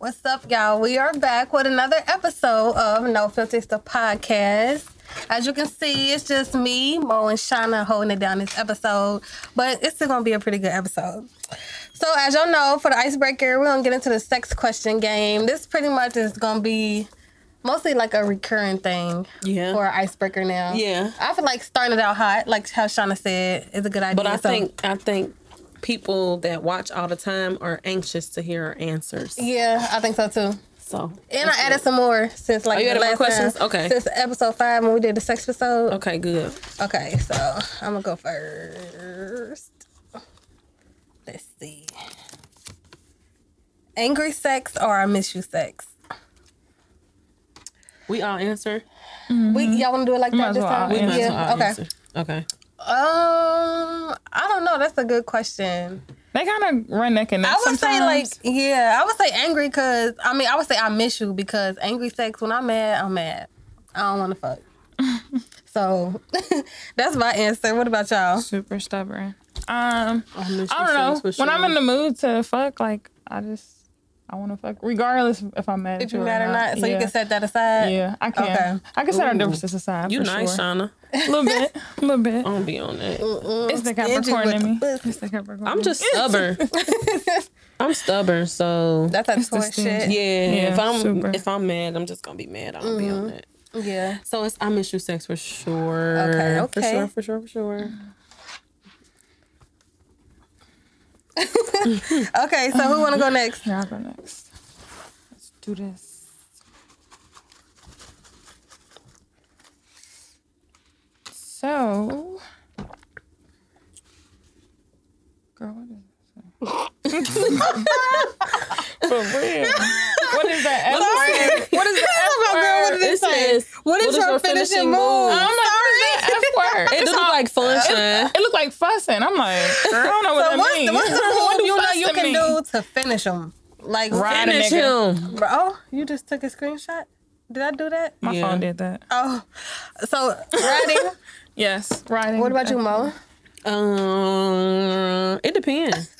What's up, y'all? We are back with another episode of No Filters the podcast. As you can see, it's just me, Mo, and Shauna holding it down this episode, but it's still gonna be a pretty good episode. So, as y'all know, for the icebreaker, we're gonna get into the sex question game. This pretty much is gonna be mostly like a recurring thing Yeah. for an icebreaker now. Yeah. I feel like starting it out hot, like how Shauna said, is a good idea. But I So- think I think people that watch all the time are anxious to hear our answers. yeah, I think so too. So And I added some more since like Oh, you the added more last questions? time. Okay. Since episode five when we did the sex episode. okay, good. Okay, so I'm gonna go first. Let's see. Angry sex or I miss you sex? We all answer. We y'all wanna do it like Might that as this well time? all We might as well yeah. all Okay. answer. Okay. Um, I don't know. That's a good question. They kind of run neck and neck I would say like yeah. I would say angry because I mean I would say I miss you because angry sex when I'm mad I'm mad. I don't want to fuck. so that's my answer. What about y'all? super stubborn. Um, I, miss I don't know. When I'm in the mood to fuck, like I just I want to fuck, regardless if I'm mad. If at you you mad or not, so you can set that aside. Yeah, I can. Okay. I can set our differences aside. you for nice, sure. Shauna. A little bit, a little bit. I don't be on that. Mm-mm. It's the Capricorn in me. It's the Capricorn. I'm just stubborn. I'm stubborn, so That's that the toy shit. yeah, Yeah, if I'm super. if I'm mad, I'm just gonna be mad. I don't be on mm-hmm. that. Yeah. So it's I miss you sex for sure. Okay, For sure, for sure, for sure. Okay, so who wanna go uh, next? Here, I'll go next. Let's do this. So, girl, what is this? For real. What is that? F word? What is the F girl? What did it It say? says, What is your finishing move? I'm like, what is that F word? It It's look all- like sunshine. It looked like fussing. I'm like, girl, I don't know what So that what's, means. what's the What do you know you can mean? do to finish them? Like Ride a Finish him. Bro, Oh, you just took a screenshot? Did I do that? My Yeah. phone did that. Oh, so riding. Yes, riding. what about you, Mo? Um, it depends.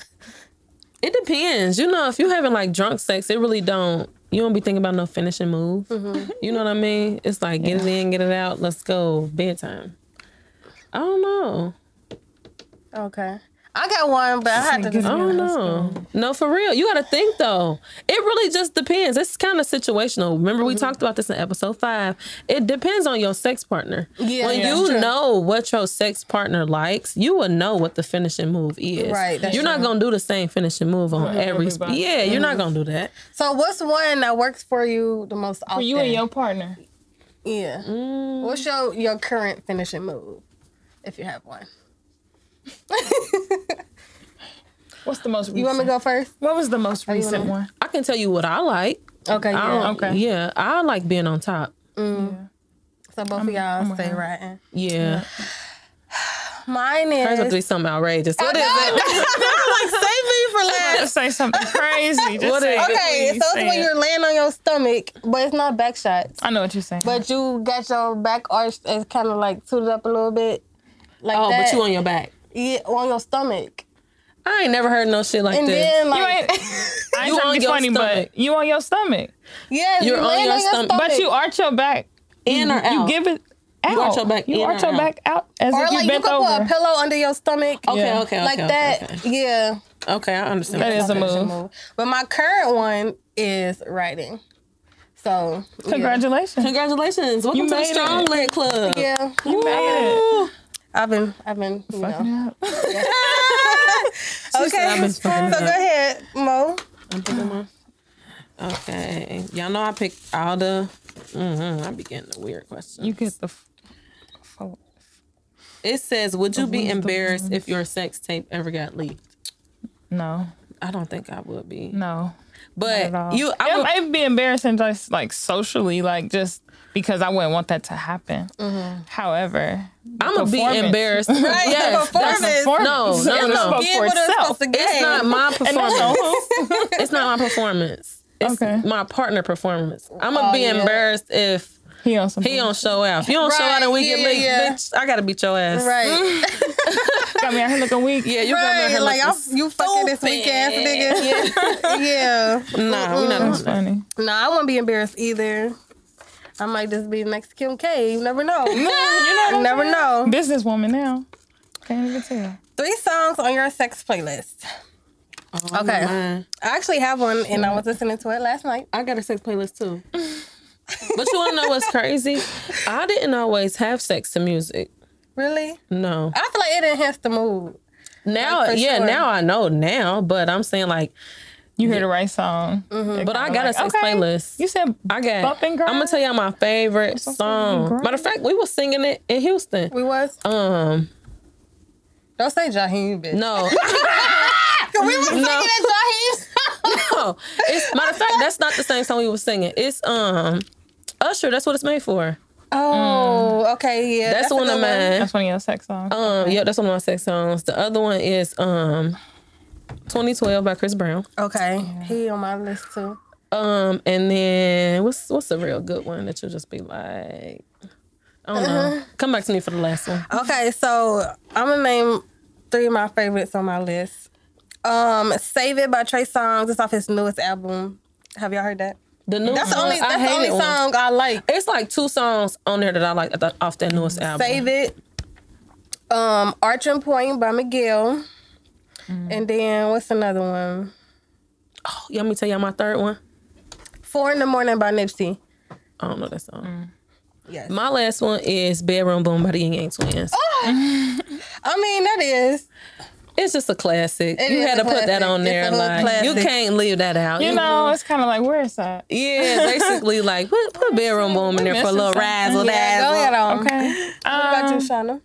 it depends. You know, if you having like drunk sex, it really don't. You don't be thinking about no finishing move. You know what I mean? It's like get it in, get it out. Let's go bedtime. I don't know. Okay. I got one, but I had to Get just. I don't know. No, for real. You got to think though. It really just depends. It's kind of situational. Remember, we talked about this in episode five. It depends on your sex partner. Yeah, when yeah, you true. know what your sex partner likes, you will know what the finishing move is. Right, You're not gonna do the same finishing move on every. everybody. Yeah, you're not gonna do that. So, what's one that works for you the most often? For you and your partner. Yeah. Mm. What's your your current finishing move, if you have one? What's the most recent? You want me to go first? What was the most you recent wanna- one? I can tell you what I like. Okay. Yeah. don't, Okay. Yeah, I like being on top. Mm. Yeah. So both of y'all I'm stay her. riding. Yeah, Mine Hers will be is. something outrageous. What is it? like, save me for last. Say something crazy. Just What say is- it, Okay, so it's when it. you're laying on your stomach, but it's not back shots. I know what you're saying. But you got your back arched and kind of like suited up a little bit. Like Oh, that. but you on your back. yeah, on your stomach. I ain't never heard no shit like And this. then you ain't. I You ain't trying on to be your funny, stomach. but you on your stomach. yeah, You're you on laying your stomach. But you arch your back. in or out? You give it out. arch your back You in arch or your out? back out as or if you like you bent could put over. a pillow under your stomach. okay, Yeah. okay, okay, like okay, that. Okay. Yeah. Okay, I understand. That is a Finishing move. But my current one is writing. So yeah. Congratulations. Congratulations! Welcome You to the. Strong Leg Club. Yeah. You made it. I've been I've been you Fucking know. it up. She I've Okay. been So fucking go ahead, Mo. I'm picking one. Okay, y'all know I picked all the. Mm-hmm, I be getting the weird questions. You get the. F- f- It says, "Would you be embarrassed if your sex tape ever got leaked?" no, I don't think I would be. no. But Not at all. you, I it would, might be embarrassing just like socially, like just because I wouldn't want that to happen. Mm-hmm. However, I'm gonna be embarrassed. Right, yes, the that's- performance. No, It's no, no. spoke for what it's itself. supposed to give. It's not my performance. it's not my performance. It's Okay. my partner performance. I'm gonna Oh, be yeah. embarrassed if He on some. He don't show out. If you don't show out and we Right, get yeah, linked, yeah. bitch, I gotta beat your ass. Right. Mm. got me out here looking weak. Yeah, you got me out here Like, looking I'm, you fucking this weak ass nigga. Yeah. Nah, we not That's funny. No, I won't be embarrassed either. I might just be next Kim K. You never know. you know never saying? know. Businesswoman now. Can't even tell. Three songs on your sex playlist. Oh, Okay. I actually have one, and I was listening to it last night. I got a sex playlist too. But you wanna know what's crazy? I didn't always have sex to music. Really? No. I feel like it enhanced the mood. Now, Like, yeah, sure. now I know now, but I'm saying like, You hear the right song. but I got a sex playlist. You said I got. Bump? I'm gonna tell y'all my favorite Bump song. Matter of fact, we was singing it in Houston. We was. Um, Don't say Jaheim, bitch. no, Cause we was singing No. at Jaheim's. no. It's matter of fact, that's not the same song we were singing. It's um, Usher. That's what it's made for. Oh, okay, yeah. That's, a one good of mine. that's one of your sex songs. Um, yeah, that's one of my sex songs. The other one is um, 2012 by Chris Brown. Okay, he on my list too. Um, and then what's what's a real good one that you'll just be like, I don't know. Come back to me for the last one. Okay, so I'm gonna name three of my favorites on my list. Um, "Save It" by Trey Songz. It's off his newest album. Have y'all heard that? The new That's the only. That's the only it one. song I like. It's like two songs on there that I like at the- off that newest album. Save It. Um, Arch & Point by Miguel. And then what's another one? Oh, you want me to tell y'all my third one? Four in the Morning by Nipsey. I don't know that song. Yes. My last one is Bedroom Boom by the Ying Yang Twins. Oh! I mean, that is. It's just a classic. It you had to put that on there. a hood Like you can't leave that out. you know, it's kind of like where is that? Yeah, basically like put put Bedroom Boom in there for a little razzle something. Yeah, go dazzle. ahead on. Okay. What about you, Um, Shauna?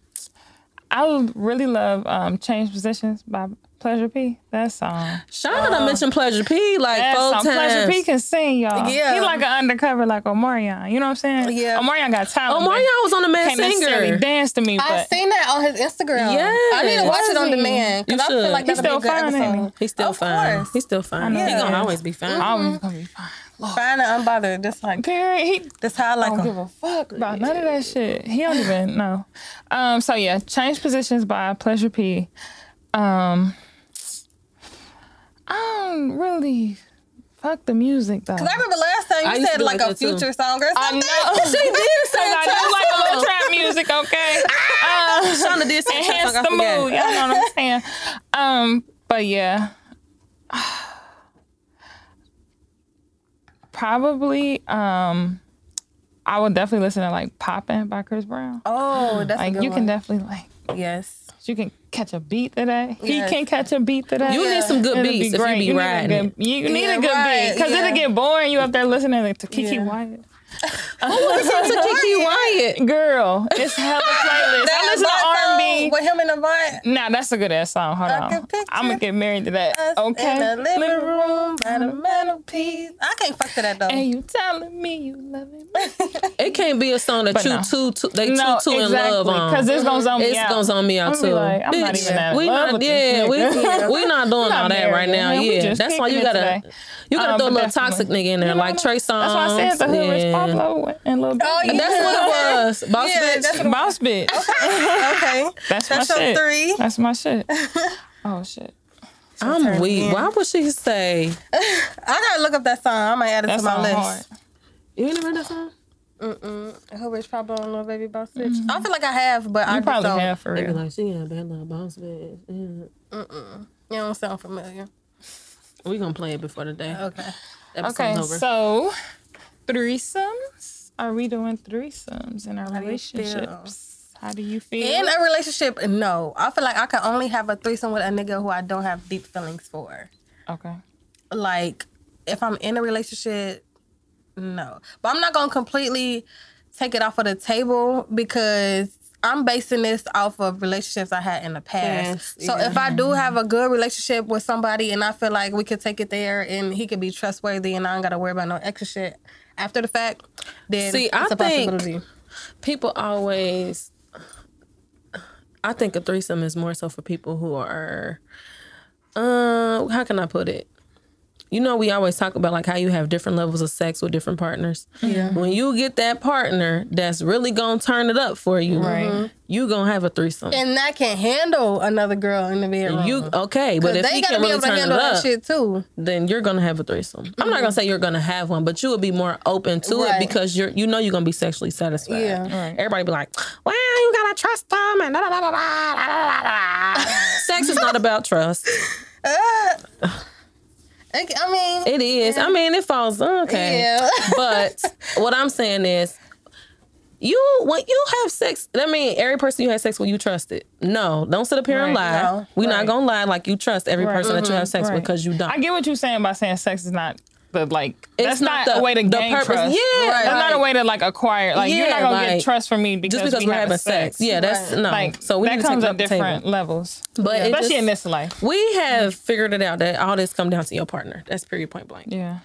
I really love um, "Change Positions" by Pleasure P. That song. Shauna done mentioned Pleasure P like That four song. Pleasure P can sing, y'all. Yeah. He like an undercover, like Omarion. You know what I'm saying? Yeah. Omarion got talent. Oh, but Marion was on the Man Singer. dance to me, I but seen that on his Instagram. I need to watch it on Was he? demand because I feel like He's a still good fine, ain't. He's still Of fine. course. He's still fine. know. He's gonna always be fine. I'm gonna be fine. Fine and unbothered, just like Period. He that's how I like don't give a fuck about none of that shit. He don't even know. Um, so yeah, change positions by Pleasure P. Um, I don't really fuck the music though. Cause I remember last time I you used to said like like a that, too. future song or I something. know. She did say I do like a little trap music, okay? Uh, Shauna did say enhance something. the I mood. Y'all know what I'm saying? Um, but yeah. Probably um I would definitely listen to like Poppin' by Chris Brown. Oh, that's a like good you one. can definitely like yes. You can catch a beat today. Yes. He can catch a beat today. You need some good It'll beats if you be You need good- You need Yeah, a good right, beat because yeah. it'll get boring. You up there listening to Kiki Yeah. Wyatt. To Keke Wyatt. Girl, it's hella playlist. I listen to R&B. with him in the vibe. Nah, that's a good ass song. Hold I on. I'm gonna get married to that. Us Okay. In the living room by the mantelpiece. I can't fuck to that though. And you telling me you love me? It can't be a song that But you no. two, two they no, two two in love on. Because this gonna zone me It's out. gonna zone me out I'm too. like, I'm not even that we love not, yeah, we nigga. we not doing all that right now. Yeah, that's why you gotta you gotta Um, throw a little toxic nigga in there, like Trey Songz. That's why I said the Hoodrich yeah. Pablo and Lil Oh, Baby. yeah. That's what it was. Boss Yeah, bitch. that's what- Boss bitch. okay. That's, That's my shit. three. That's my shit. Oh shit. I'm weak. again. Why would she say? I gotta look up that song. I might add it That to my list. hard. You ain't never heard that song? Mm-mm. Who Rich Pablo and Lil Baby Boss Bitch? Mm-hmm. I feel like I have, but I You just probably don't. have for They be real. like, she got a bad little boss bitch. Yeah. You don't sound familiar. We gonna play it before the day. Okay. Episode's Okay, over. so threesomes. Are we doing threesomes in our feel? relationships? How do you feel? In a relationship, no. I feel like I can only have a threesome with a nigga who I don't have deep feelings for. okay. Like, if I'm in a relationship, no. But I'm not gonna completely take it off of the table because I'm basing this off of relationships I had in the past. Yes, so yeah. if I do have a good relationship with somebody and I feel like we could take it there and he could be trustworthy and I don't gotta worry about no extra shit after the fact, then See, it's I think- people always I think a threesome is more so for people who are uh how can I put it? you know we always talk about like how you have different levels of sex with different partners. Yeah. When you get that partner that's really gonna turn it up for you, right. Mm-hmm. you gonna have a threesome. And that can handle another girl in the bedroom. You okay, but if he can really turn it up, shit too. then you're gonna have a threesome. Mm-hmm. I'm not mm-hmm. gonna say you're gonna have one, but you will be more open to right. it because you're you know you're gonna be sexually satisfied. Yeah. Right. Everybody be like, Well, you gotta trust them and da da da da da da da Sex is not about trust. Uh. I mean, It is. I mean, it falls okay. yeah. But what I'm saying is, you when you have sex, I mean, every person you have sex with, you trust it. No, don't sit up here and lie. No. We're Right. not gonna lie like you trust every Right. person that you mm-hmm. have sex with because you don't. I get what you're saying by saying sex is not the like. It's that's not not, the- a way to the gain purpose. trust. Yeah, that's not a way to like acquire. Like you're not gonna like, get trust from me because just because we we're having sex. Yeah, that's Right. no. Like so we that need to comes take at the table. different levels, But it especially just- in this life. We have figured it out that all this come down to your partner. That's period point blank. Yeah.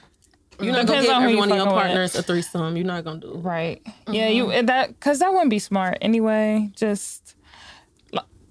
You're not Depends gonna on give every one of your fucking with. partners a threesome. You're not gonna do. it. Right. Mm-hmm. Yeah, you that because that wouldn't be smart anyway. Just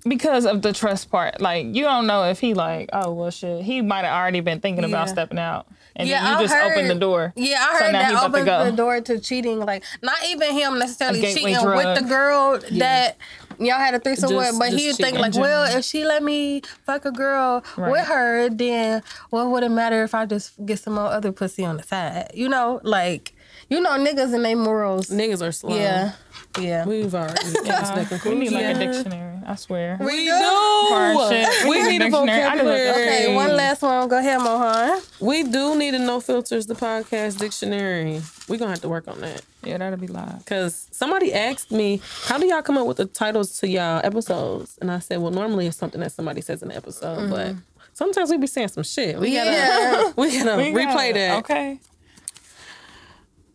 because of the trust part. Like you don't know if he like, oh well, shit. He might have already been thinking about stepping out, and Yeah, then I you just heard- open the door. Yeah, I So heard now he that about to opens the door to cheating. Like, not even him necessarily A gateway cheating with the drug. girl that y'all had a threesome Just- with, but just he would think like, in well, if she let me fuck a girl Right. with her, then what would it matter if I just get some more other pussy on the side? You know, like, you know, niggas and they morals. Niggas are slow. Yeah, yeah. We've already come to We need conclusion. like a dictionary. I swear. We do? do. We need a Dictionary. I can look vocabulary. Okay, one last one. Go ahead, Mohan. We do need a no filters the podcast dictionary. We're gonna have to work on that. Yeah, that'll be live. Cause somebody asked me, how do y'all come up with the titles to y'all episodes? And I said, well, normally it's something that somebody says in the episode, mm-hmm. but sometimes we be saying some shit. We gotta Yeah. we gotta We got replay that. Okay.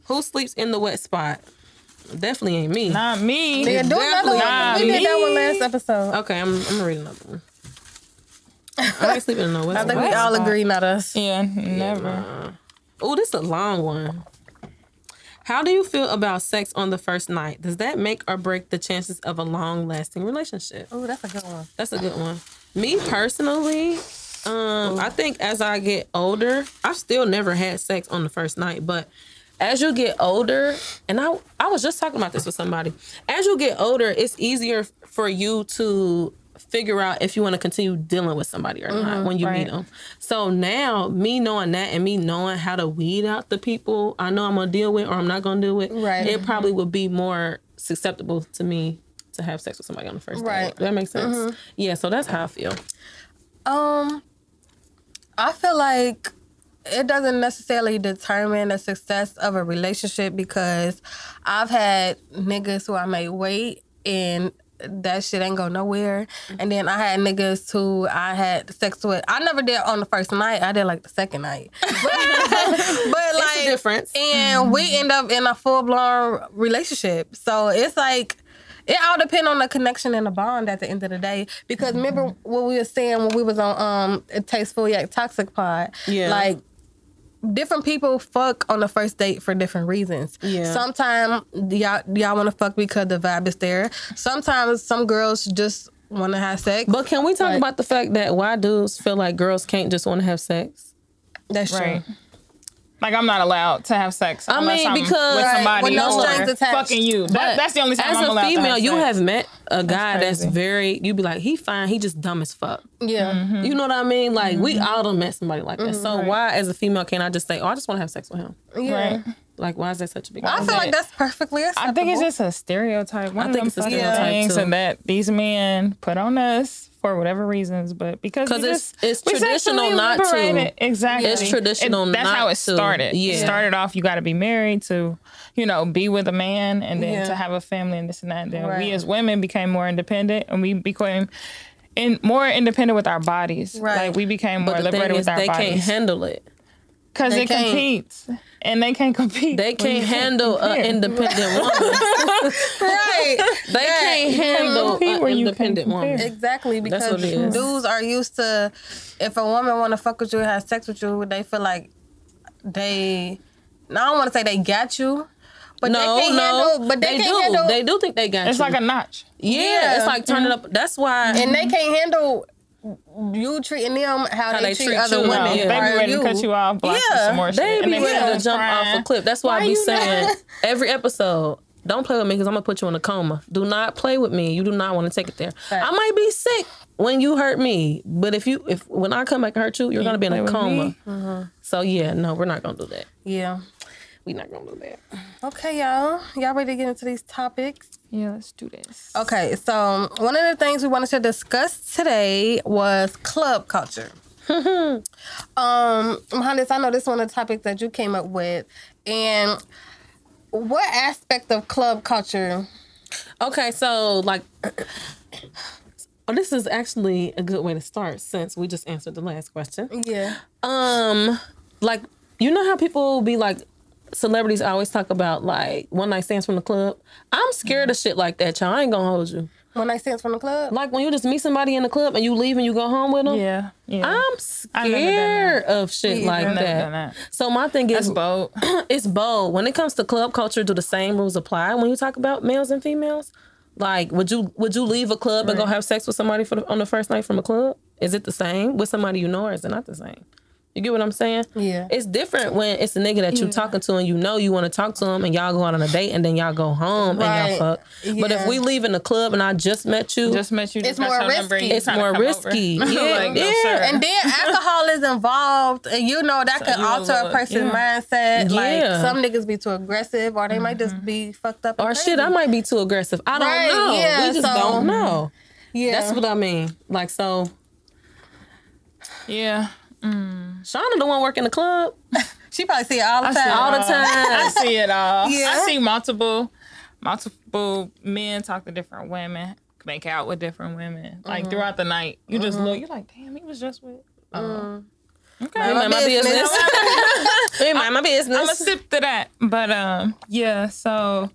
Who sleeps in the wet spot? Definitely ain't me. Not me. Yeah, do another definitely one. not we did that one last episode. Okay, I'm I'm gonna read another one. I ain't sleeping in no wet I think we all agree, not us. Yeah, never. Oh, this is a long one. How do you feel about sex on the first night? Does that make or break the chances of a long lasting relationship? Oh, that's a good one. That's a good one. Me personally, um, I think as I get older, I've still never had sex on the first night, but as you get older, and I I was just talking about this with somebody. As you get older, it's easier for you to figure out if you want to continue dealing with somebody or not when you meet them. So now, me knowing that and me knowing how to weed out the people I know I'm gonna deal with or I'm not gonna deal with, Right. it probably would be more susceptible to me to have sex with somebody on the first Right. date. That makes sense? Yeah, so that's how I feel. Um, I feel like it doesn't necessarily determine the success of a relationship because I've had niggas who I may wait and that shit ain't go nowhere. Mm-hmm. And then I had niggas who I had sex with. I never did on the first night. I did like the second night. But, but like difference. And we mm-hmm. end up in a full blown relationship. So it's like it all depends on the connection and the bond at the end of the day. Because mm-hmm. remember what we were saying when we was on um Tasteful Yak Toxic Pod? Yeah. Like different people fuck on the first date for different reasons. Yeah. Sometimes y'all y'all want to fuck because the vibe is there. Sometimes some girls just want to have sex. But can we talk Right. about the fact that why dudes feel like girls can't just want to have sex? That's Right. true. Like I'm not allowed to have sex. I unless mean, I'm because- with Right, somebody with no or strings attached. fucking you. That, that's the only time As I'm a allowed to as a female, have you sex. have met a guy that's, crazy. very. You'd be like, he fine, he just dumb as fuck. Yeah. Mm-hmm. You know what I mean? Like we all done met somebody like that. So why, as a female, can't I just say, oh, I just want to have sex with him? Yeah. Right. Like, why is that such a big? I feel like that's perfectly acceptable. I think it's just a stereotype. One I of think them it's a stereotype, things too. and that these men put on us for whatever reasons, but because 'Cause we it's- just- it's traditional sexually not to. Exactly, It's traditional It- that's not how it to. started. Yeah. It started off. You got to be married to, you know, be with a man, and then Yeah. to have a family and this and that. And then Right. we as women became more independent, and we became. In, more independent with our bodies, Right. like we became more But the thing liberated is, with our bodies. they can't handle it. Because They it can't. competes, and they can't compete. They can't handle an independent woman. right. They can't handle an independent can't woman. Exactly, because what it is. dudes are used to if a woman want to fuck with you and have sex with you, they feel like they. now I don't want to say they got you, but No, they can't no, handle. But they, they can't do. handle. They do think they got you. It's you. like a notch. yeah, Yeah. it's like turning up. That's why. and they can't handle you treating them how, they, they treat, treat other you. women. Yeah. They be ready you. to cut you off, block you Yeah. some more shit. They be ready you to jump crying. off a cliff. That's why, Why I be saying not- every episode, don't play with me because I'm gonna put you in a coma. Do not play with me. You do not want to take it there. Facts. I might be sick when you hurt me, but if you if when I come back and hurt you, you're gonna be in a with coma. me? So yeah, no, we're not gonna do that. Yeah. We're not gonna do that. Okay, y'all. Y'all ready to get into these topics? Yeah, let's do this. Okay, so one of the things we wanted to discuss today was club culture. um, Mohandes, I know this is one of the topics that you came up with, and what aspect of club culture? Okay, so like, oh, this is actually a good way to start since we just answered the last question. Yeah, Um, like you know how people be like celebrities always talk about like one night stands from the club. I'm scared of shit like that, y'all. I ain't gonna hold you. one night stands from the club. Like when you just meet somebody in the club and you leave and you go home with them. Yeah, yeah. I'm I've never done scared of shit Me like either. I've never that. that. So my thing is, That's bold. it's bold. When it comes to club culture, do the same rules apply when you talk about males and females? Like, would you would you leave a club and go have sex with somebody for the, on the first night from a club? Is it the same with somebody you know, or is it not the same? You get what I'm saying? Yeah. It's different when it's a nigga that you're talking to and you know you want to talk to him and y'all go out on a date and then y'all go home Right. and y'all fuck. But if we leave in the club and I just met you, Just met you. It's more risky. it's more risky. over. Yeah, like, no, yeah. sir. and then alcohol is involved, and you know that could you alter a person's yeah. mindset. Like Yeah. some niggas be too aggressive, or they might just mm-hmm. be fucked up. and or shit. I might be too aggressive. I don't Right, know. yeah, we just so- don't know. Yeah, That's what I mean. Like so, yeah. Shauna the one working the club. she probably see it all the I time. it all the time. I see it all. Yeah. I see multiple, multiple men talk to different women, make out with different women, Mm-hmm. like throughout the night. You just look, you're like, damn, he was just with. Oh. Okay. Mind my business. business. Mind my business. I'm gonna sip to that. But um, yeah. So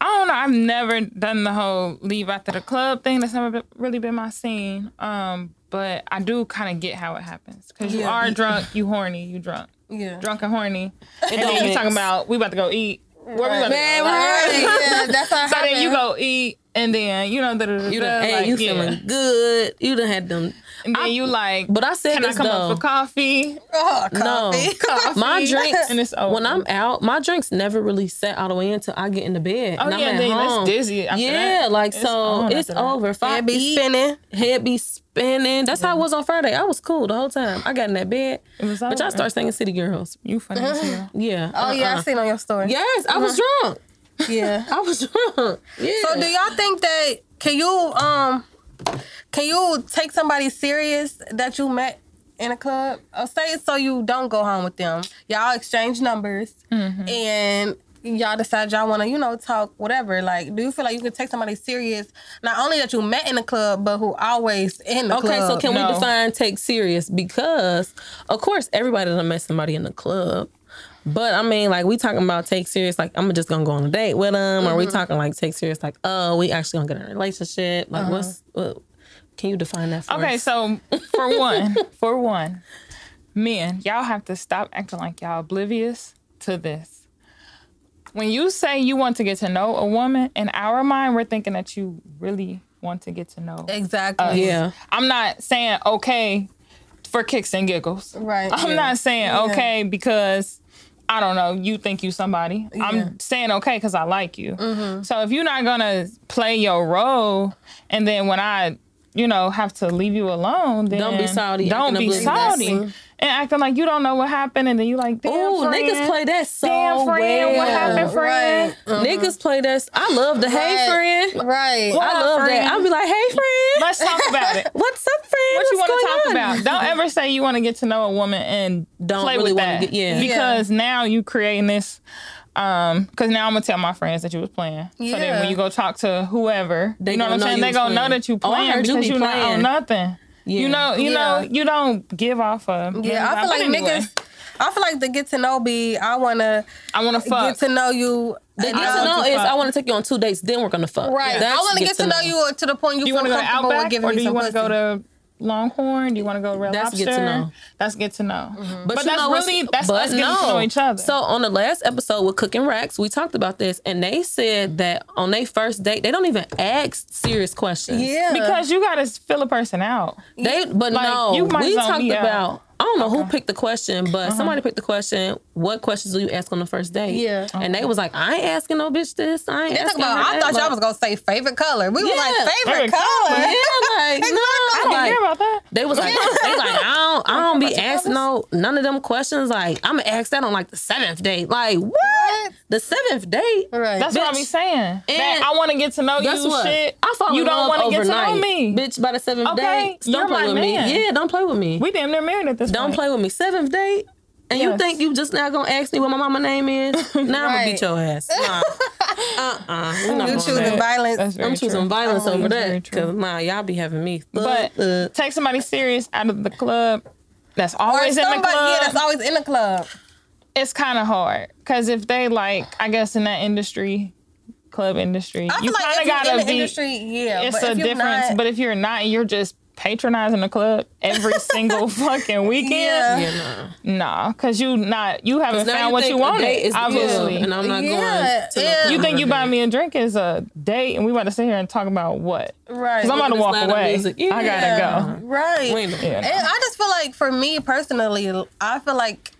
I don't know. I've never done the whole leave after the club thing. That's never been, really been my scene. Um, but I do kind of get how it happens because you Yeah. are drunk, you horny, you drunk, Yeah. drunk and horny, and then you talking about we about to go eat. Where are we to Man, go? Right, yeah, that's how it So then you go eat, and then you know, da, da, da, You done, hey, like, you yeah. feeling good. You done had them. And then you like, But I said can I this come though. up for coffee? Oh, No, coffee. my drinks. And it's over. when I'm out, my drinks never really set all the way until I get into bed. Oh and I'm yeah, at then home. that's dizzy. After yeah, that. like It's so, it's over. If I Head be eat, spinning. head be spinning. That's how it was on Friday. I was cool the whole time. I got in that bed, It was but y'all over. start singing City Girls. You funny as hell. Yeah. Oh yeah, I uh-uh. seen on your story. Yes, I was drunk. Yeah. I was drunk. Yeah. So do y'all think that can you um can you take somebody serious that you met in a club? Or say it so you don't go home with them. Y'all exchange numbers Mm-hmm. and y'all decide y'all wanna, you know, talk whatever. Like, do you feel like you can take somebody serious not only that you met in the club, but who always in the Okay, club? so can No. we define take serious? Because of course everybody done met somebody in the club. But I mean, like we talking about take serious, like I'm just gonna go on a date with them, or we Mm-hmm. talking like take serious, like oh, we actually gonna get in a relationship. Like Uh-huh. what's what, can you define that for Okay, us? so for one, for one, men, y'all have to stop acting like y'all oblivious to this. When you say you want to get to know a woman, in our mind, we're thinking that you really want to get to know. Exactly. Yeah, I'm not saying okay for kicks and giggles. Right. I'm yeah. not saying okay because I don't know, you think you somebody. Yeah. Mm-hmm. I'm saying okay because I like you. So if you're not gonna play your role, and then when I, you know, have to leave you alone, then Don't be salty, Don't be salty. And acting like you don't know what happened, and then you like, damn, Ooh, friend, niggas play that so Damn, friend, well. what happened, friend? Right. Niggas play that. I love the hey Right. friend. Right. What I love friend? that. I'll be like, hey friend. Let's talk about it. What's up, friend? What you want to talk on? about? Don't ever say you want to get to know a woman and Don't play really with that. get- yeah. Because now you creating this. Um, because now I'm gonna tell my friends that you was playing. So then Yeah. when you go talk to whoever, They you know what gonna I'm saying? They was gonna know that you Oh, I playing heard you because be you not playing. on nothing. Yeah. You know, you Yeah. know, you don't give off a. Yeah, I feel like Anyway, niggas. I feel like the get to know be. I wanna I want to fuck. get to know you. The get to I know want to is fuck. I want to take you on two dates, then we're gonna fuck. Right. That's I want to get to know you to the point you, do you feel want to go to comfortable with Outback giving or me do you want to go to Longhorn? Do you want to go Red That's Lobster? get to know. That's good to know. Mm-hmm. But, you that's know really that's but us getting to know each other. So on the last episode with Cooking Racks, we talked about this, and they said that on their first date, they don't even ask serious questions. Yeah. because you gotta fill a person out. They, but Like, no, you might we talked about. out. About. I don't know who picked the question, but uh-huh. somebody picked the question. What questions do you ask on the first date? Yeah. and they was like, I ain't asking no bitch this. I ain't They asking. about, her I thought y'all Like, was gonna say favorite color. We were like favorite, favorite color. color. Yeah, like no, I didn't like, hear about that. They was like, they like, I don't, I don't be asking no none of them questions. Like, I'm gonna ask that on like the seventh date. Like, what? The seventh date? Right. That's what I Bitch. be saying. That And I want to get to know Guess you. what? Shit. I fall you in don't wanna get to know me. bitch. By the seventh Okay, date, don't you're play my with man. me. Yeah, don't play with me. We damn near married at this don't point. play with me. Seventh date. And you think you just now gonna ask me what my mama name is? now I'm gonna beat your ass. Nah. uh-uh. We not You doing choosing that. violence. That's very I'm choosing true. violence Oh, over that's that. Cause nah, y'all be having me. But uh, take somebody serious out of the club that's or always in the club. yeah, that's always in the club. it's kind of hard because if they like, I guess in that industry, club industry, I feel you kind of you're gotta in the be. industry, yeah, it's but a if you're difference. Not, But if you're not, you're just patronizing the club every single fucking weekend. Yeah. yeah, nah. Nah, because you not you haven't Now found what you wanted. date is the obviously, and I'm not Yeah, going to yeah. club you think you buy me a drink is a date, and we about to sit here and talk about what? right, Because I'm about to walk away. music. I gotta go. right. Wait a And I just feel like for me personally, I feel like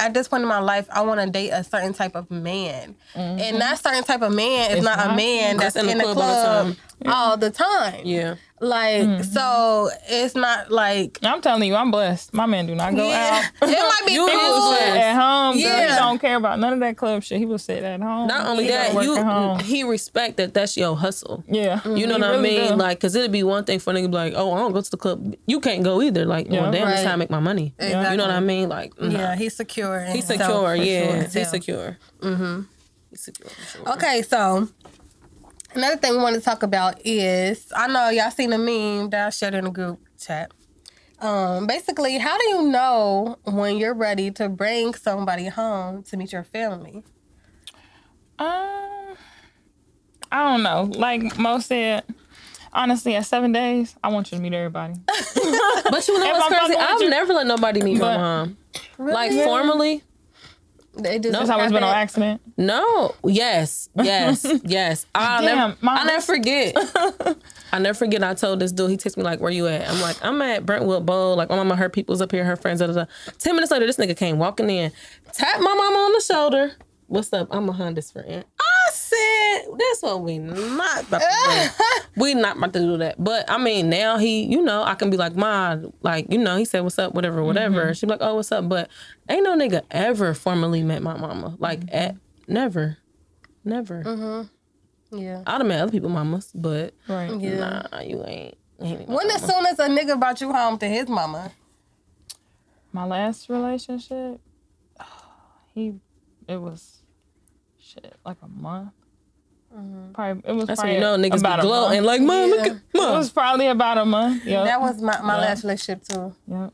at this point in my life, I want to date a certain type of man, and mm-hmm. that certain type of man is It's not, a man that's, That's in the club, all the time. Yeah. Like mm-hmm. so, it's not like I'm telling you, I'm blessed. My man do not go yeah. out. It might be You He is will cool. sit at home. Yeah. Yeah. He don't care about none of that club shit. He will sit at home. Not only He that, you he respect that that's your hustle. yeah. You know mm-hmm. He what I mean? do. Like, cause it'd be one thing for a nigga to be like, oh, I don't go to the club. You can't go either. Like, Yeah. well, damn, this Right. how I make my money. Exactly. You know what I mean? Like, nah. Yeah, he's secure. he's secure. Yeah, sure. he's secure. Mm-hmm. He's secure. Sure. Okay, so another thing we want to talk about is I know y'all seen the meme that I shared in the group chat. Um, basically, how do you know when you're ready to bring somebody home to meet your family? Um, I don't know. Like Mo said, honestly, at seven days, I want you to meet everybody. But you know what's crazy? I've never let nobody meet But- my mom. Like Really? formally. It It's always been on accident. No. Yes. Yes. yes. I'll Damn, never. Mom. I never forget. I never forget. I told this dude. He texted me like, "Where you at?" I'm like, "I'm at Brentwood Bowl." Like, my mama, her people's up here, her friends. Da, da, da. Ten minutes later, this nigga came walking in, tapped my mama on the shoulder. What's up? I'm a Honda's friend. I said, "That's what we not about to do. we not about to do that." But I mean, now he, you know, I can be like, "Ma, like, you know," he said, "What's up?" Whatever, whatever. Mm-hmm. She be like, "Oh, what's up?" But ain't no nigga ever formally met my mama. Like, mm-hmm. at never, never. Mm-hmm. Yeah. I'd have met other people mamas, but Right. Yeah. nah, you ain't. ain't my When as mama. soon as a nigga brought you home to his mama, My last relationship, he, it was, shit, like a month. Mm-hmm. Probably it was That's probably when you know niggas about be a glowing month. like, mom, look Yeah. at It was probably about a month. Yep. that was my, my Yeah. last relationship too. Yep.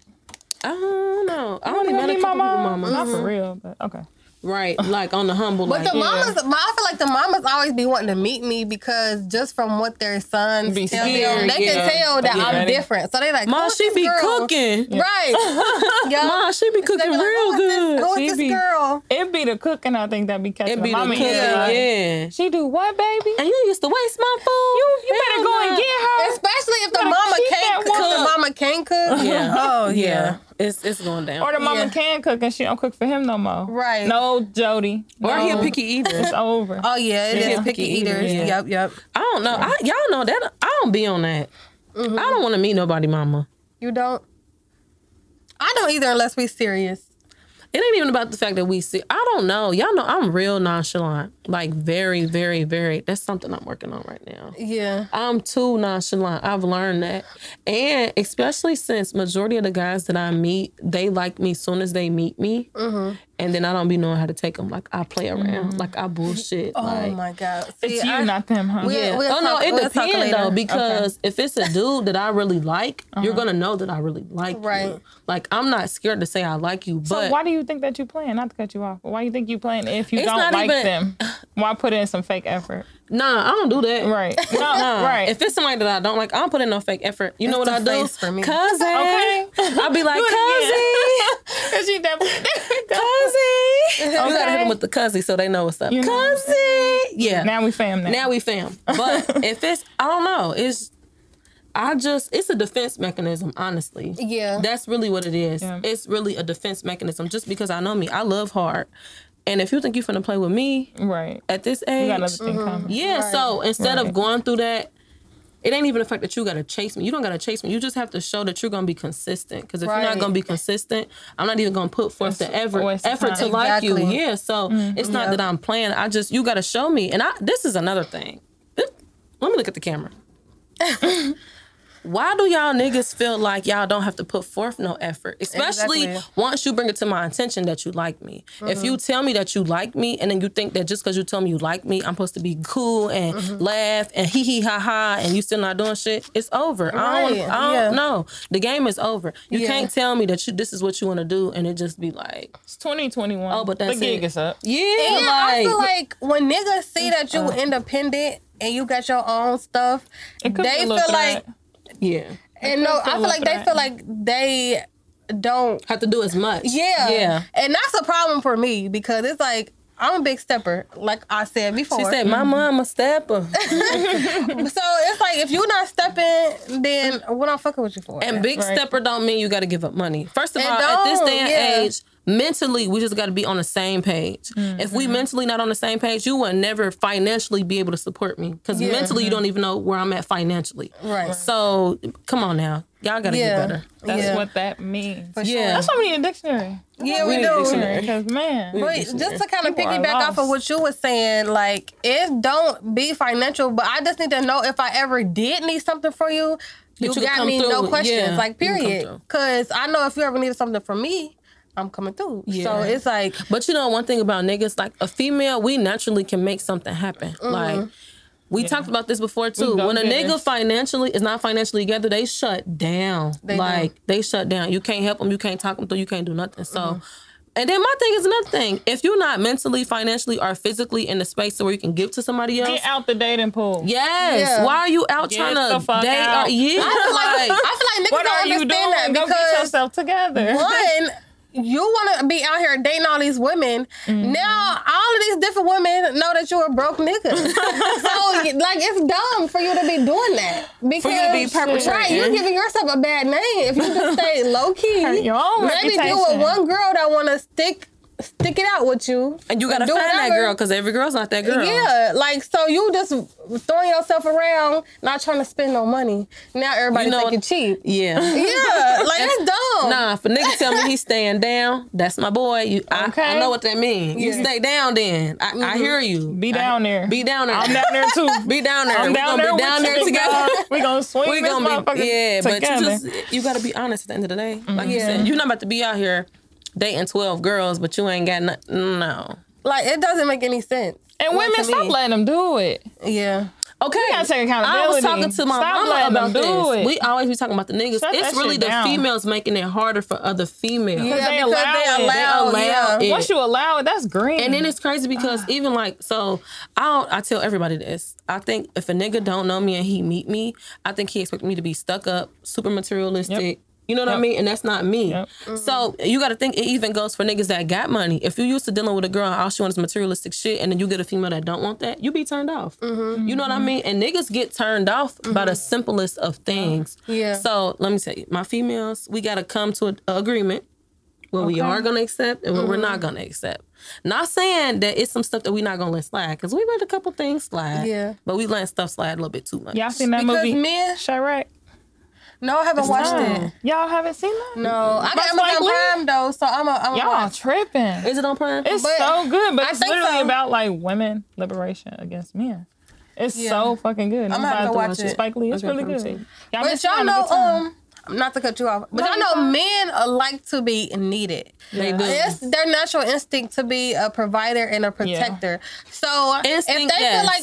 I don't know. I You only wanna met a meet my couple people mom? mamas. Not for mm-hmm. real, but okay. Right, like on the humble. But like, the yeah. mamas, I feel like the mamas always be wanting to meet me because just from what their sons Be tell scared, them, they yeah. can tell that Yeah. I'm different. So they like, Ma, who's she be girl? cooking. right? yeah. Ma, she be cooking be like, real who is this- good. Who She is this be- girl? It be the cooking I think that be catching It be the my mama cooking, yeah. Yeah. She do what, baby? And you used to waste my food. You, You better go and get her. Especially if the mama can't that cook. The mama can't cook. Yeah. Oh yeah. Yeah. It's it's going down. Or the mama Yeah. can cook and she don't cook for him no more. Right. No, Jody. Or he a picky eater. It's over. Oh yeah, it is Yeah. picky Picky eater, eaters. yeah. Yep, yep. I don't know. I, y'all know that I don't be on that. Mm-hmm. I don't want to meet nobody, mama. You don't. I don't either unless we serious. It ain't even about the fact that we see. I don't know. Y'all know I'm real nonchalant. Like very, very, very. That's something I'm working on right now. Yeah. I'm too nonchalant. I've learned that, and especially since majority of the guys that I meet, they like me as soon as they meet me, Mm-hmm. And then I don't be knowing how to take them. Like I play around, mm-hmm. like I bullshit. Oh like, my god. It's you, I- not them, huh? We- yeah. we'll oh no, it we'll depends though because if it's a dude that I really like, you're uh-huh. gonna know that I really like Right. you. Like I'm not scared to say I like you, So but why do you think that you playing? Not to cut you off, but why you think you playing if you don't not like even- them? Why put in some fake effort? Nah, I don't do that. Right. No, Nah. right. If it's somebody that I don't like, I don't put in no fake effort. You know what I do? for me. Cousin. Okay. I'll be like, cousin. Cause she definitely cousin. You gotta hit them with the cousin so they know what's up. You. Cousin. Yeah. Now we fam now. now we fam. But if it's, I don't know. It's, I just, it's a defense mechanism, honestly. Yeah. That's really what it is. Yeah. It's really a defense mechanism. Just because I know me, I love hard. And if you think you're finna play with me right. at this age, got another thing coming. yeah. So instead Right. of going through that, it ain't even the fact that you gotta chase me. You don't gotta chase me. You just have to show that you're gonna be consistent. Because if you're not gonna be consistent, I'm not even gonna put forth the effort waste effort to time. like you. Yeah. So mm-hmm. it's not Yep. that I'm playing. I just you gotta show me. And I this is another thing. This- let me look at the camera. Why do y'all niggas feel like y'all don't have to put forth no effort? Especially Exactly. once you bring it to my attention that you like me. If you mm-hmm. tell me that you like me and then you think that just because you tell me you like me, I'm supposed to be cool and mm-hmm. laugh and hee hee ha ha and you still not doing shit, it's over. I don't, I don't know. The game is over. You Yeah. can't tell me that you this is what you want to do and it just be like, It's 2021. Oh, but that's the gig it. is up. yeah, Yeah, I feel like, like when niggas see that you uh-uh. independent and you got your own stuff, It could be they feel little like threat. Yeah, and no, I feel feel like they threat. feel like they don't. have to do as much. Yeah, yeah. and that's a problem for me because it's like I'm a big stepper, like I said before. She said, "My mom a stepper." so it's like if you're not stepping, then what I'm fucking with you for? And big Right. stepper don't mean you got to give up money. First of It all, at this day and yeah. age, mentally we just got to be on the same page. If we mm-hmm. mentally not on the same page, you will never financially be able to support me because Yeah. mentally you mm-hmm. don't even know where I'm at financially. Right. So come on now, y'all got to Yeah. get better. That's Yeah. what that means. For Yeah. That's why we need a dictionary. Yeah, we We need a do. dictionary. Because man, But just to kind of People piggyback off of what you were saying, like it don't be financial, but I just need to know if I ever did need something for you, you, you got come me no questions, Yeah, like you can come period. Because I know if you ever needed something from me, I'm coming through. So it's like But you know one thing about niggas, like a female, we naturally can make something happen. Mm-hmm. Like we talked about this before too. When a nigga getters. financially is not financially together, they shut down. They do. like they shut down. You can't help them. You can't talk them through. You can't do nothing. So. Mm-hmm. And then my thing is another thing. If you're not mentally, financially, or physically in the space where you can give to somebody else, get out the dating pool. Yeah. yes. Why are you out Get trying the to fuck date? out. Or, yeah, I feel like, like, I feel like niggas What don't are you understand doing? that Go get because yourself together. one, you want to be out here dating all these women. Mm-hmm. Now, all of these different women know that you're a broke nigga. so, like, it's dumb for you to be doing that. Because, you to be perpetrating. Right, you're giving yourself a bad name if you just stay low key. Hurt your own Maybe deal reputation. with one girl that want to stick stick it out with you. and you gotta do find that girl because every girl's not that girl. Yeah, like so you just throwing yourself around, not trying to spend no money. Now everybody You know think you what- cheap. Yeah. Yeah, like that's dumb. Nah, if a nigga tell me he's staying down, that's my boy. You, I, I know what that means. You stay down, then I, I mm-hmm. hear you. Be I- down there. Be down there. I'm down there too. Be down there. I'm we down gonna there be down there together. dog. We gonna swing we this gonna motherfucker be yeah, but you just you gotta be honest at the end of the day. Like you Yeah. said, you're not about to be out here dating twelve girls, but you ain't got no. no. Like it doesn't make any sense. and women, stop me. letting them do it. Yeah. Okay, gotta take I was talking to my Stop mama about this. it. We always be talking about the niggas. Shut it's really the down. females making it harder for other females. Yeah, they because allow they it. allow, They allow yeah. it. Once you allow it, that's green. And then it's crazy because ah. even like so, I don't. I tell everybody this. I think if a nigga don't know me and he meet me, I think he expect me to be stuck up, super materialistic. Yep. You know what I mean? And that's not me. Yep. So you got to think it even goes for niggas that got money. If you used to dealing with a girl and all she wants is materialistic shit, and then you get a female that don't want that, you be turned off. Mm-hmm. You know what I mm-hmm. mean? And niggas get turned off by the mm-hmm. simplest of things. Yeah. So let me tell you, my females, we got to come to an agreement what we are gonna accept and what we're not gonna accept. Not saying that it's some stuff that we're not gonna let slide, because we let a couple things slide. Yeah. But we let stuff slide a little bit too much. Y'all seen that Because movie? men, Chi-Raq? No, I haven't watched Oh. it. Y'all haven't seen that? No, I got But Amazon Spike Lee? Prime though, so I'm a, I'm a Y'all watch. tripping. Is it on Prime? It's But so good, but I it's literally so. about like women liberation against men. It's Yeah. so fucking good. I'ma have to watch it. Spike Lee. It's Okay, really good. Y'all But y'all out on a know, good time. um, not to cut you off, but No, y'all know fine. men uh, like to be needed. They do. It's their natural instinct to be a provider and a protector. So if they Instinct, feel yes. like